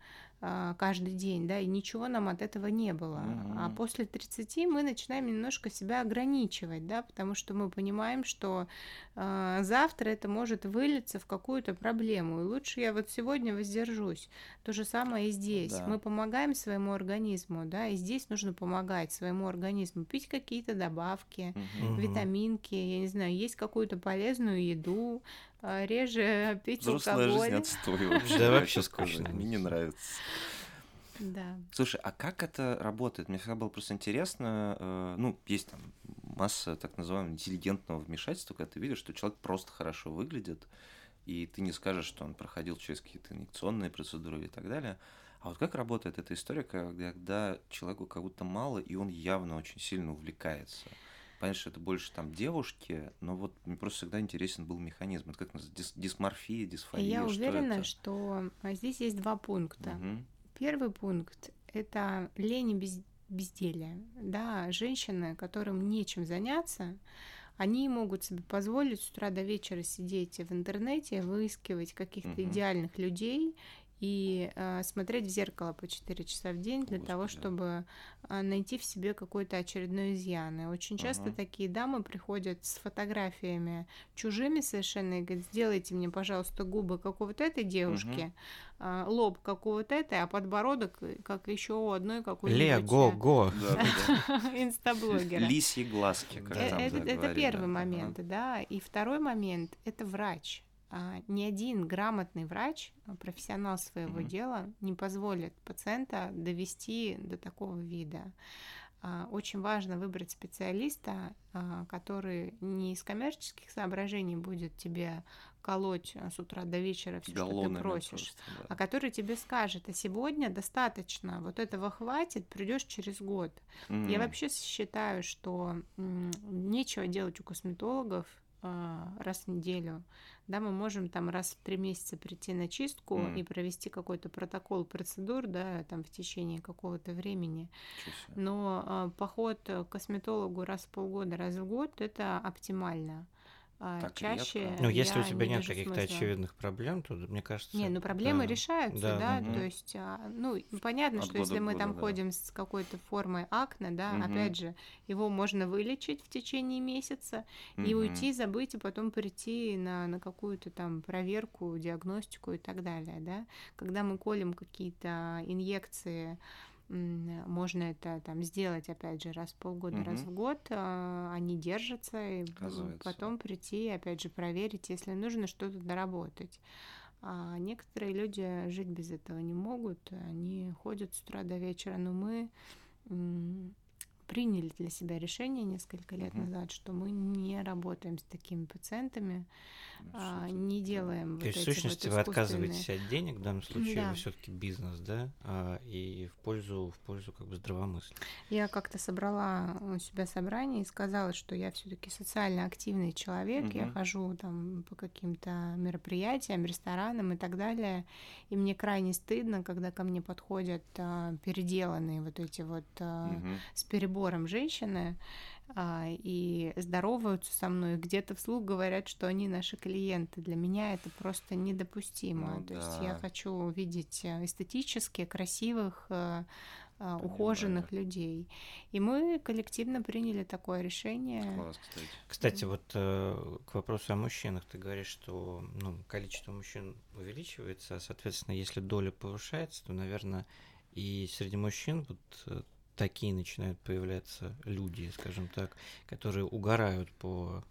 каждый день, да, и ничего нам от этого не было. А Мгм. после 30 мы начинаем немножко себя ограничивать, да, потому что мы понимаем, что а, завтра это может вылиться в какую-то проблему, и лучше я вот сегодня воздержусь. То же самое и здесь. Да. Мы помогаем своему организму, да, и здесь нужно помогать своему организму, пить какие-то добавки. Мгм. витаминки, я не знаю, есть какую-то полезную еду, а, реже пить Взрослая алкоголь. жизнь отстой вообще. Да, вообще скучно. Мне не нравится. Да. Слушай, а как это работает? Мне всегда было просто интересно. э, Ну, есть там масса так называемого интеллигентного вмешательства, когда ты видишь, что человек просто хорошо выглядит, и ты не скажешь, что он проходил через какие-то инъекционные процедуры и так далее. А вот как работает эта история, когда, когда человеку как будто мало, и он явно очень сильно увлекается? Понятно, что это больше там девушки, но вот мне просто всегда интересен был механизм. Это как называется? Дис- дисморфия, дисфория? Я что уверена, это? что а, здесь есть два пункта. Мгм. Первый пункт – это лень и без- безделие. Да, женщины, которым нечем заняться, они могут себе позволить с утра до вечера сидеть в интернете, выискивать каких-то Мгм. идеальных людей и э, смотреть в зеркало по 4 часа в день для того, Господи. чтобы э, найти в себе какой-то очередной изъян. И очень часто Ага. такие дамы приходят с фотографиями чужими совершенно и говорят, сделайте мне, пожалуйста, губы, как у вот этой девушки, а, лоб, как у вот этой, а подбородок, э, как еще у одной какой-нибудь Ле, го, го. Да. инстаблогера. Лисьи глазки, как Э, там Это, первый момент, да. И второй момент – это врач. А, Ни один грамотный врач, а, профессионал своего Мгм. дела, не позволит пациента довести до такого вида. А, Очень важно выбрать специалиста, который не из коммерческих соображений будет тебе колоть с утра до вечера все, что ты просишь, да. а который тебе скажет, а сегодня достаточно, вот этого хватит, придешь через год. Я М. вообще считаю, что нечего делать у косметологов раз в неделю. Да, мы можем там раз в три месяца прийти на чистку М. и провести какой-то протокол процедур, да, там в течение какого-то времени. Себе. Но а, поход к косметологу раз в полгода, раз в год это оптимально. А, Так чаще. редко. Ну, если у тебя не нет каких-то смысла. очевидных проблем, то мне кажется. Не, ну проблемы да. решаются, Да, да, мгм. то есть, а, ну, и понятно, От что если года мы там году, да. ходим с какой-то формой акне, да, Мгм. опять же, его можно вылечить в течение месяца и Мгм. уйти, забыть, и потом прийти на, на какую-то там проверку, диагностику и так далее, да. Когда мы колем какие-то инъекции, можно это там сделать, опять же, раз в полгода, раз Мгм. в год, а, они держатся, и Оказывается. потом прийти, опять же, проверить, если нужно что-то доработать. А некоторые люди жить без этого не могут, они ходят с утра до вечера, но мы приняли для себя решение несколько лет Мгм. назад, что мы не работаем с такими пациентами, Ну, а, не делаем То вот есть, в эти вот сущности, вы искусственные- отказываетесь от денег в данном случае, Да. вы все-таки бизнес, да, а, и в пользу, в пользу как бы здравомыслия. Я как-то собрала у себя собрание и сказала, что я все-таки социально активный человек, я Мгм. хожу там по каким-то мероприятиям, ресторанам и так далее, и мне крайне стыдно, когда ко мне подходят а, переделанные вот эти вот а, Мгм. с перебором женщины а, и здороваются со мной, где-то вслух говорят, что они наши клиенты. Для меня это просто недопустимо. Ну То есть я да. хочу видеть э, эстетически красивых, э, а, ухоженных людей. И мы коллективно приняли такое решение. Класс, кстати. Кстати, вот э, к вопросу о мужчинах, ты говоришь, что ну, количество мужчин увеличивается, а, соответственно, если доля повышается, то, наверное, и среди мужчин вот э, такие начинают появляться люди, скажем так, которые угорают по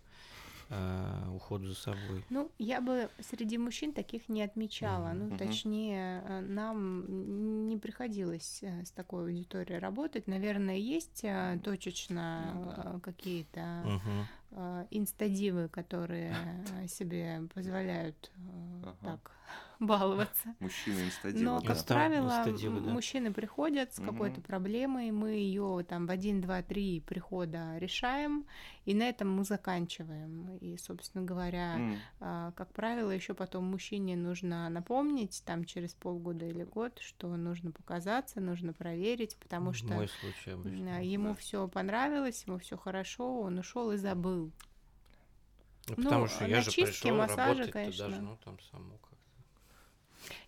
э, уходу за собой. Ну, я бы среди мужчин таких не отмечала. Мгм. Ну, точнее, э, нам не приходилось э, с такой аудиторией работать. Наверное, есть э, точечно э, какие-то Мгм. Э, инстадивы, которые э, себе позволяют э, Ага. так баловаться. Мужчины инстадивы, Но, да. как правило, инстадивы, да. мужчины приходят с какой-то проблемой, мы ее там в один, два, три прихода решаем, и на этом мы заканчиваем. И, собственно говоря, а, как правило, еще потом мужчине нужно напомнить, там через полгода или год, что нужно показаться, нужно проверить, потому что Мой случай обычно. ему да. все понравилось, ему все хорошо, он ушел и забыл. Ну, ну, потому что а я же пришел массажи, работать, конечно. ты даже, ну, там само как-то.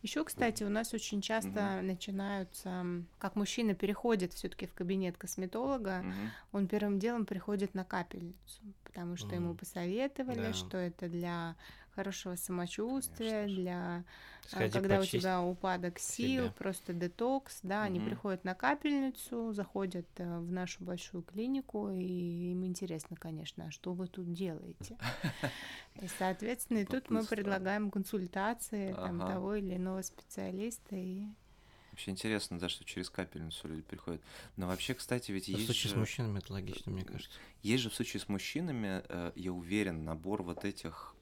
Еще, кстати, у нас очень часто начинаются, м, как мужчина переходит все-таки в кабинет косметолога, Мгм. он первым делом приходит на капельницу, потому что ему Мгм. посоветовали, Да. что это для хорошего самочувствия, Конечно для а, Сходи когда у тебя упадок сил, себя. просто детокс, да, они Мгм. приходят на капельницу, заходят э, в нашу большую клинику, и им интересно, конечно, а что вы тут делаете? И, соответственно, и тут мы предлагаем консультации там, Ага. того или иного специалиста, и Вообще интересно, да, что через капельницу люди приходят. Но вообще, кстати, ведь Ну, В есть случае с же, мужчинами это логично, мне кажется. есть же в случае с мужчинами, э, я уверен, набор вот этих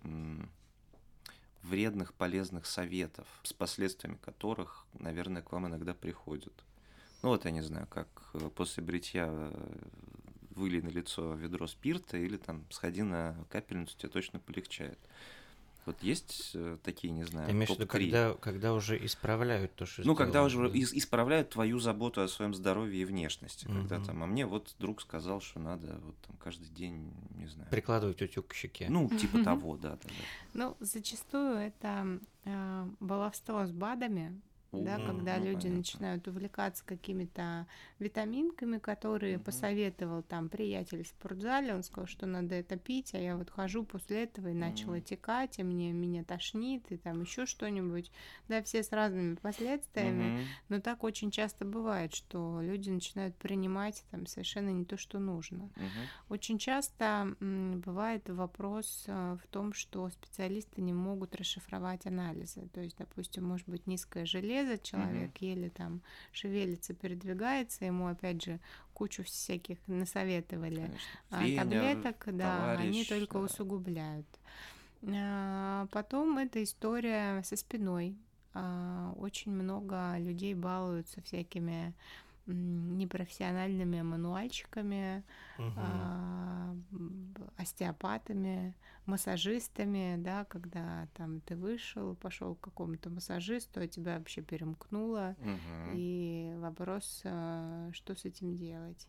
вредных, полезных советов, с последствиями которых, наверное, к вам иногда приходят. Ну вот, я не знаю, как э, после бритья э, вылей на лицо ведро спирта или там сходи на капельницу, тебе точно полегчает. Вот есть э, такие, не знаю, Ты имеешь в виду, когда, когда уже исправляют то, что Ну, когда сделано, уже да? ис- исправляют твою заботу о своем здоровье и внешности. Когда Мгм. там, а мне вот друг сказал, что надо вот там каждый день, не знаю. Прикладывать утюг к щеке. Ну, типа того, да. Ну, зачастую это э, баловство с БАДами, да, когда ну, люди понятно. начинают увлекаться какими-то витаминками, которые посоветовал там приятель в спортзале, он сказал, что надо это пить, а я вот хожу после этого и начала Мгм. текать, и мне меня тошнит, и там еще что-нибудь, да, все с разными последствиями, но так очень часто бывает, что люди начинают принимать там совершенно не то, что нужно. Очень часто м, бывает вопрос э, в том, что специалисты не могут расшифровать анализы. То есть, допустим, может быть низкое железо, человек еле там шевелится, передвигается, ему опять же кучу всяких насоветовали. Конечно. А Тренер, таблеток, да, они товарищ, только да. усугубляют. А, Потом эта история со спиной. А, Очень много людей балуются всякими непрофессиональными мануальщиками, Мгм. а, остеопатами, массажистами, да, когда там ты вышел, пошел к какому-то массажисту, а тебя вообще перемкнуло, Мгм. и вопрос, а, что с этим делать.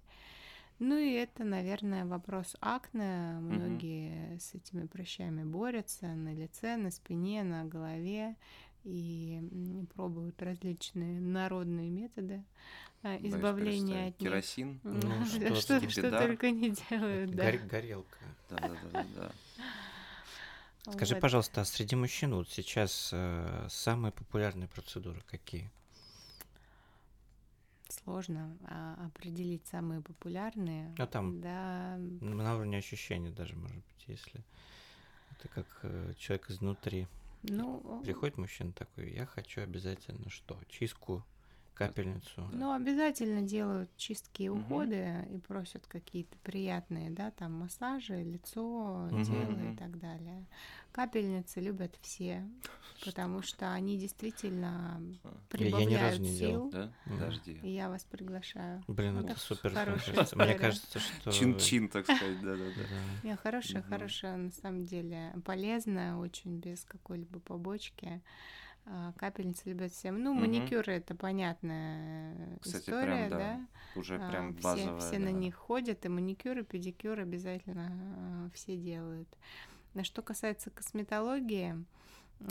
Ну и это, наверное, вопрос акне. Многие с этими прыщами борются на лице, на спине, на голове и пробуют различные народные методы а, представить. от них. Керосин. Ну, что, что дар. только не делают, да. Гор- горелка. Да, да, да, да, да. Скажи, пожалуйста, а среди мужчин вот сейчас э, самые популярные процедуры какие? Сложно а, определить самые популярные. Ну, там Да, На уровне ощущения даже, может быть, если это как э, человек изнутри. ну, Приходит мужчина такой, я хочу обязательно что? Чистку, капельницу. Ну, обязательно делают чистки и уходы и просят какие-то приятные, да, там массажи, лицо, Мгм. тело и так далее. Капельницы любят все, потому что они действительно А, Я- я ни прибавляют разу не делал. сил. Да? Подожди. И я вас приглашаю. Блин, Вот это супер. мне кажется. Что... Чин-чин, так сказать, да, да, да. Да. Не, хорошая, хорошая, на самом деле, полезная, очень без какой-либо побочки. А, Капельницы любят всем. Ну, Мгм. маникюры это понятная Кстати, история, прям, да, да. Уже А, прям все, базовая. все на да. них ходят, и маникюр, и педикюр обязательно а, все делают. Что касается косметологии,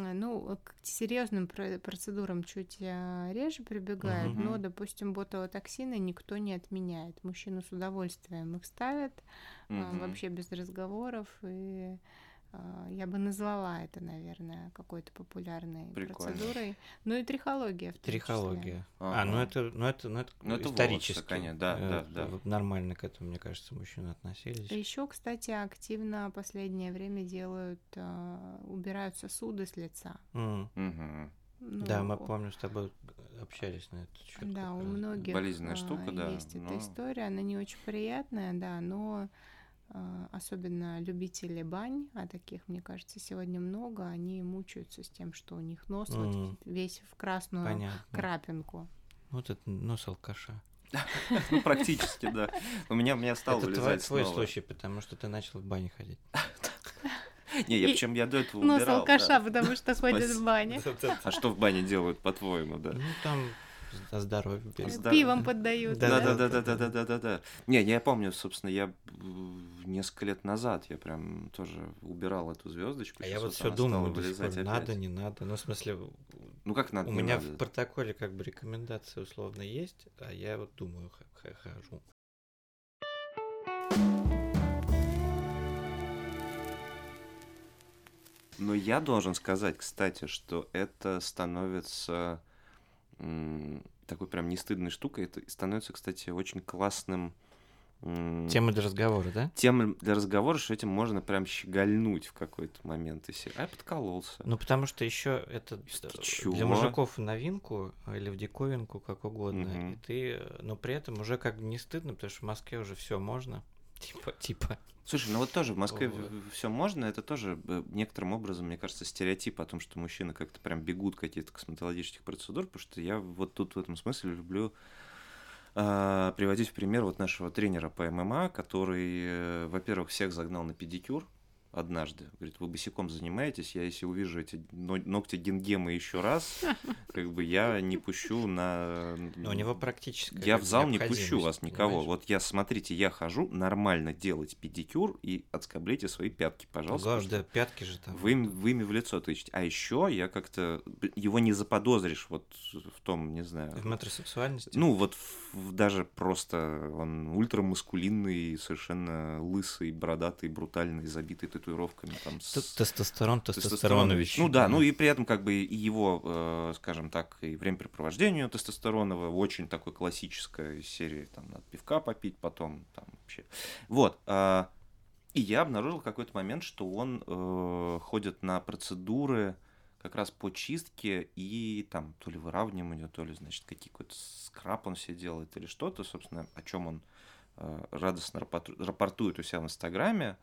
а, ну, к серьезным про- процедурам чуть реже прибегают, Мгм. но, допустим, ботулотоксины никто не отменяет. Мужчины с удовольствием их ставят, Мгм. вообще без разговоров, и я бы назвала это, наверное, какой-то популярной Прикольно. процедурой. Ну и трихология в том числе. Трихология. А, ну это, ну это, ну это, Ну, это волосы, исторически. конечно, да, э, да, да. вот Нормально к этому, мне кажется, мужчины относились. Еще, кстати, активно последнее время делают, а, убирают сосуды с лица. М. Мгм. Ну, Да, мы помню, с тобой общались на этот счет. Да, у раз, многих Болезненная а, штука, да, есть эта но- история, она не очень приятная, да, но а, особенно любители бань, а таких, мне кажется, сегодня много, они мучаются с тем, что у них нос вот М. весь в красную Понятно. крапинку. Вот это нос алкаша. Ну, практически, да. У меня, у меня стал это твой, вылезать твой снова. случай, потому что ты начал в бане ходить. Не, я причем я до этого Нос убирал, алкаша, да. потому что ходит в бане. А что в бане делают, по-твоему, да? Ну, там за здоровье. Пивом поддают. Да, Да, да? да, да, да, да, да, да. Не, я помню, собственно, я несколько лет назад я прям тоже убирал эту звездочку. А я вот все пор, надо, не надо. Ну, в смысле, Ну как надо? У меня в протоколе как бы рекомендация условно есть, а я вот думаю, хожу. Но я должен сказать, кстати, что это становится такой прям не стыдной штукой. Это становится, кстати, очень классным Тема для разговора, да? темой для разговора, что этим можно прям щегольнуть в какой-то момент. И все, а я подкололся. Ну, потому что еще это э, чего? для мужиков новинку или в диковинку, как угодно. Мгм. И ты, э, но при этом уже как бы не стыдно, потому что в Москве уже все можно. Типа, типа. Слушай, ну вот тоже в Москве Вот. все можно, это тоже э, некоторым образом, мне кажется, стереотип о том, что мужчины как-то прям бегут каких-то косметологических процедур, потому что я вот тут в этом смысле люблю а, приводить в пример вот нашего тренера по ММА, который, э, во-первых, всех загнал на педикюр однажды. Говорит, вы босиком занимаетесь, я если увижу эти но- ногти гингемы еще раз, как бы я не пущу на... Но у него практически. Я в зал не пущу вас никого. Вот я, смотрите, я хожу нормально делать педикюр и отскоблите свои пятки, пожалуйста. Главное, да, пятки же там. Вы, вы ими в лицо тычете. А еще я как-то... Его не заподозришь вот в том, не знаю... В метросексуальности. Ну, вот в- даже просто он ультрамаскулинный, совершенно лысый, бородатый, брутальный, забитый татуировками. Там, с- Тестостерон, Тестостеронович. Ну да, ну и при этом как бы и его, э, скажем так, и времяпрепровождение тестостероновое очень такой классической серии, там, надо пивка попить потом, там вообще. Вот. а, И я обнаружил в какой-то момент, что он э, ходит на процедуры как раз по чистке и там то ли выравниванию, то ли, значит, какие-то скраб он все делает или что-то, собственно, о чем он э, радостно рапорту- рапортует у себя в Инстаграме.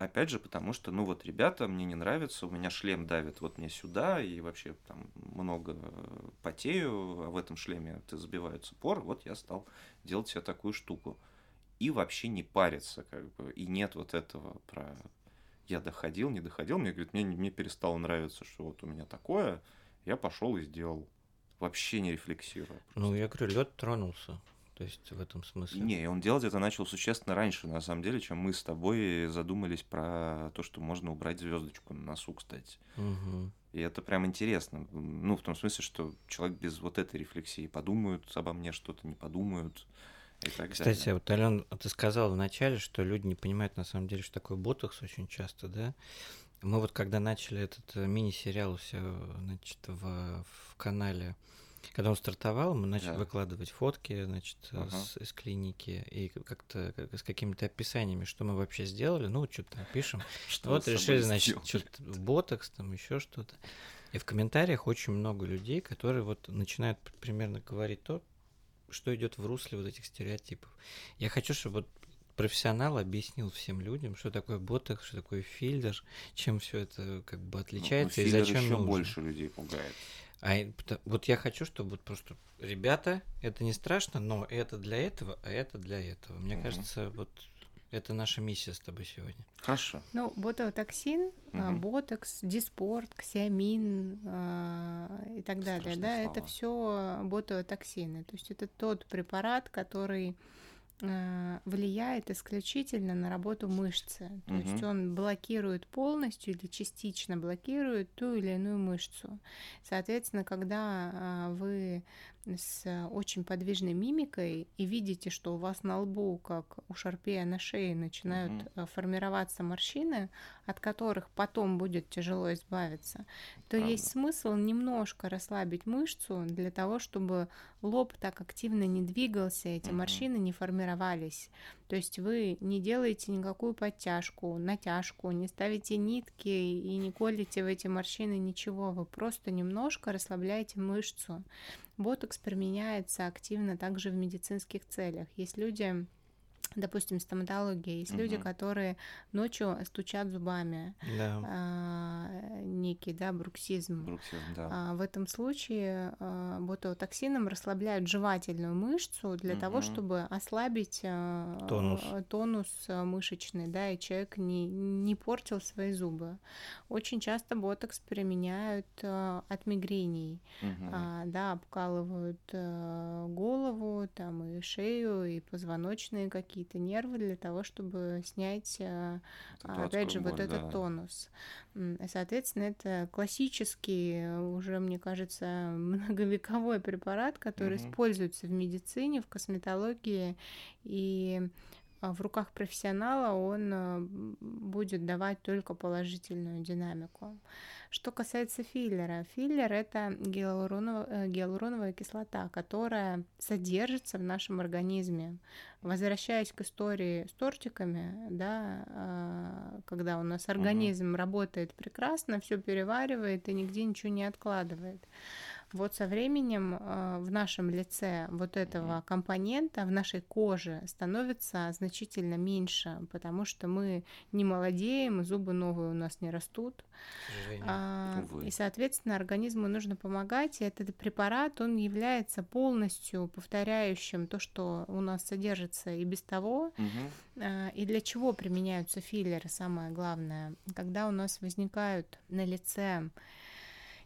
Опять же, потому что, ну вот, ребята, мне не нравится, у меня шлем давит вот мне сюда, и вообще там много потею, а в этом шлеме ты забиваются поры, вот я стал делать себе такую штуку. И вообще не париться, как бы, и нет вот этого про я доходил, не доходил, мне говорит, мне, не- мне перестало нравиться, что вот у меня такое, я пошел и сделал, вообще не рефлексируя. Ну, я говорю, лед тронулся. То есть в этом смысле. Не, он делать это начал существенно раньше, на самом деле, чем мы с тобой задумались про то, что можно убрать звездочку на носу, кстати. Мгм. И это прям интересно. Ну, в том смысле, что человек без вот этой рефлексии подумают обо мне что-то, не подумают и так Кстати, далее. вот, Ален, ты сказал вначале, что люди не понимают на самом деле, что такое ботокс очень часто, да? Мы вот когда начали этот э, мини-сериал себя, значит, в, в канале, когда он стартовал, мы начали Да. выкладывать фотки, значит, э, Ага. с- из клиники и как-то как- с какими-то описаниями, что мы вообще сделали, ну, что-то там пишем. Что вот решили, значит, что-то ботокс, там еще что-то. И в комментариях очень много людей, которые вот начинают примерно говорить то, что идет в русле вот этих стереотипов. Я хочу, чтобы вот профессионал объяснил всем людям, что такое ботокс, что такое филлер, чем все это как бы Ну, отличается и филлер зачем еще нужно. больше людей пугает. А вот я хочу, чтобы вот просто ребята, это не страшно, но это для этого, а это для этого. Мне Мгм. кажется, вот это наша миссия с тобой сегодня. Хорошо. Ну, ботулотоксин, а, Мгм. ботокс, диспорт, ксиамин а, и так далее, Страшные да, это слова. все ботулотоксины. То есть это тот препарат, который влияет исключительно на работу мышцы. То есть Мгм. он блокирует полностью или частично блокирует ту или иную мышцу. Соответственно, когда а, вы с очень подвижной мимикой и видите, что у вас на лбу, как у шарпея на шее, начинают э, формироваться морщины, от которых потом будет тяжело избавиться, то Правда. есть смысл немножко расслабить мышцу для того, чтобы лоб так активно не двигался, эти Мгм. морщины не формировались. То есть вы не делаете никакую подтяжку, натяжку, не ставите нитки и не колите в эти морщины ничего, вы просто немножко расслабляете мышцу. Ботокс применяется активно также в медицинских целях. Есть люди, допустим, стоматология, есть люди, Мгм. которые ночью стучат зубами, Да. а, некий, да, бруксизм. Бруксизм, да. А, В этом случае а, ботулотоксином расслабляют жевательную мышцу для того, Мгм. чтобы ослабить а, Тонус. а, тонус а, мышечный, да, и человек не, не портил свои зубы. Очень часто ботокс применяют а, от мигрений, Мгм. а, да, обкалывают а, голову, там и шею, и позвоночные какие-то какие-то нервы для того, чтобы снять, э, опять же, адскую вот боль, этот да. тонус. Соответственно, это классический, э, уже, мне кажется, многовековой препарат, который Мгм. используется в медицине, в косметологии, и в руках профессионала он м, будет давать только положительную динамику. Что касается филлера, филлер это гиалуроново- э, гиалуроновая кислота, которая содержится в нашем организме. Возвращаясь к истории с тортиками, да, а, когда у нас организм работает прекрасно, все переваривает и нигде ничего не откладывает. Вот со временем э, в нашем лице вот этого компонента в нашей коже становится значительно меньше, потому что мы не молодеем, зубы новые у нас не растут. А, Увы. И, соответственно, организму нужно помогать, и этот препарат, он является полностью повторяющим то, что у нас содержится и без того. А, И для чего применяются филлеры, самое главное? Когда у нас возникают на лице,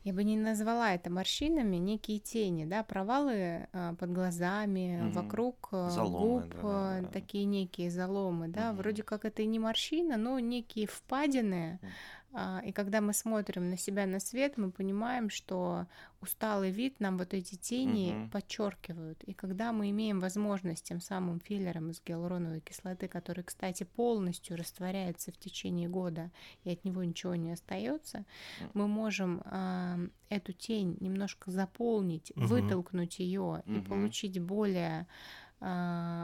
я бы не назвала это морщинами, некие тени, да, провалы а, под глазами, Мгм. вокруг а, Заломы, губ, да, а, да, такие некие заломы, да, Мгм. вроде как это и не морщина, но некие впадины. А, И когда мы смотрим на себя на свет, мы понимаем, что усталый вид нам вот эти тени Мгм. подчеркивают. И когда мы имеем возможность тем самым филлером из гиалуроновой кислоты, который, кстати, полностью растворяется в течение года, и от него ничего не остается, мы можем а, эту тень немножко заполнить, Мгм. вытолкнуть ее и Мгм. получить более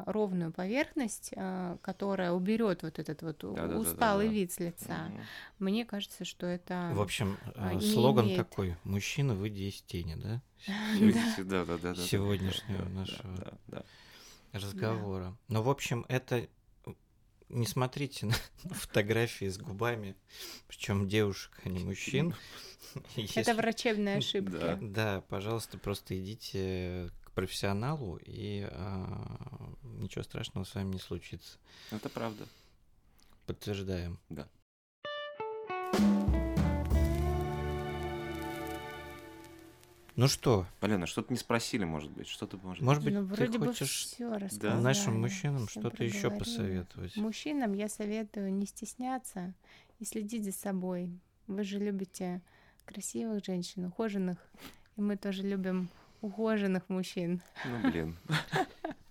ровную поверхность, а, которая уберет вот этот вот Да-да-да-да-да. усталый вид с лица. Мгм. Мне кажется, что это В общем, а, не слоган имеет. такой: мужчина, выйди из тени, да? Да, да, да, да, да. Сегодняшнего Да, да, нашего да, да. разговора. Но, в общем, это не смотрите на фотографии с губами, причем девушек, а не мужчин. это врачебная ошибка. Да. Да, пожалуйста, просто идите к профессионалу, и а, ничего страшного с вами не случится. Это правда. Подтверждаем. Да. Ну что, Алена, что-то не спросили, может быть? Что-то может может быть, ну, ты вроде бы хочешь все рассказали. нашим мужчинам что-то еще посоветовать? Мужчинам я советую не стесняться и следить за собой. Вы же любите красивых женщин, ухоженных, и мы тоже любим ухоженных мужчин. Ну, блин.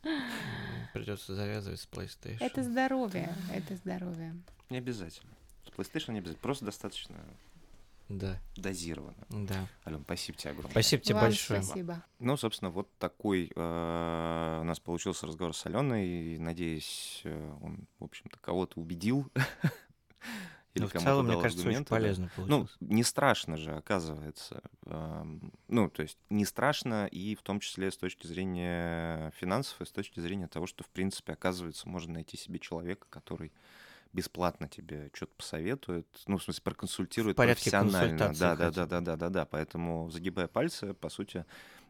Придется завязывать с PlayStation. Это здоровье, это здоровье. Не обязательно. С PlayStation не обязательно. Просто достаточно Да, дозированно. да. Ален, спасибо тебе огромное. Спасибо тебе Вам большое. спасибо. Ну, собственно, вот такой э, у нас получился разговор с Аленой. И, надеюсь, э, он, в общем-то, кого-то убедил. Или Но Ну, в целом, мне кажется, очень полезно Ну, получилось. не страшно же, оказывается. Ну, то есть не страшно и в том числе с точки зрения финансов и с точки зрения того, что, в принципе, оказывается, можно найти себе человека, который бесплатно тебе что-то посоветует, ну, в смысле, проконсультирует В порядке профессионально. Да, да, да, да, да, да, да. Поэтому, загибая пальцы, по сути,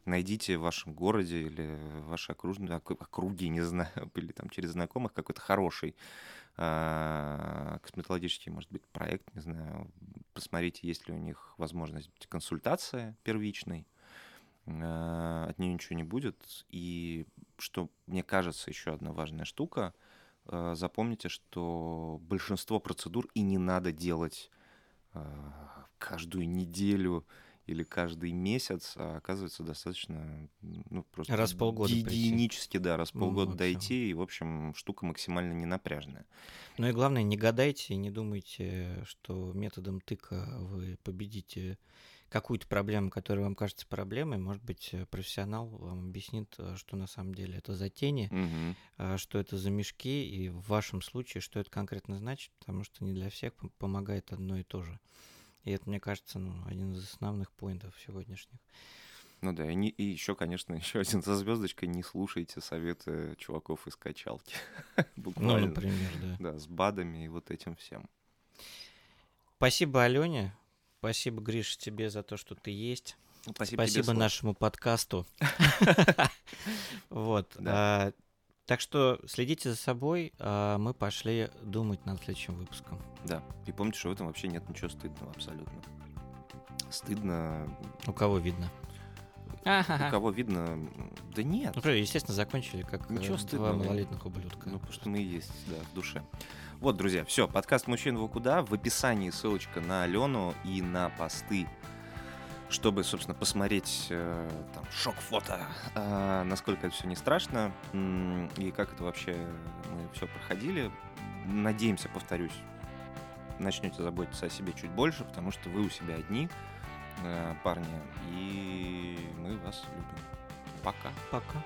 найдите в вашем городе или в вашей окружной ок- округе, не знаю, или там через знакомых какой-то хороший а, косметологический, может быть, проект, не знаю, посмотрите, есть ли у них возможность консультации первичной, а, от нее ничего не будет. И что мне кажется, еще одна важная штука, а, запомните, что большинство процедур и не надо делать каждую неделю или каждый месяц, а оказывается достаточно, ну, просто Раз в полгода гигиенически, да, раз в Ну, полгода вот дойти, и, в общем, штука максимально не напряжная. Ну и главное, не гадайте и не думайте, что методом тыка вы победите какую-то проблему, которая вам кажется проблемой. Может быть, э, профессионал вам объяснит, э, что на самом деле это за тени, а, что это за мешки, и в вашем случае, что это конкретно значит, потому что не для всех пом- помогает одно и то же. И это, мне кажется, ну, один из основных поинтов сегодняшних. Ну да, и, не- и еще, конечно, еще один со звездочкой, не слушайте советы чуваков из качалки. Ну, Буквально. например, да. Да, с БАДами и вот этим всем. Спасибо, Алене. Спасибо, Гриш, тебе за то, что ты есть. Ну, Спасибо, тебе, Спасибо Слав. нашему подкасту. Вот. Так что следите за собой, а мы пошли думать над следующим выпуском. Да, и помните, что в этом вообще нет ничего стыдного абсолютно. Стыдно, У кого видно? У кого видно... Да нет. Ну, естественно, закончили как Ничего э, два стыдного. малолетних ублюдка. Ну, потому что мы и есть, да, в душе. Вот, друзья, все, подкаст «Мужчин вы куда?» В описании ссылочка на Алену и на посты, чтобы, собственно, посмотреть э, там шок-фото, э, насколько это все не страшно и как это вообще мы все проходили. Надеемся, повторюсь, начнете заботиться о себе чуть больше, потому что вы у себя одни, э, парни, и мы вас любим. Пока. Пока.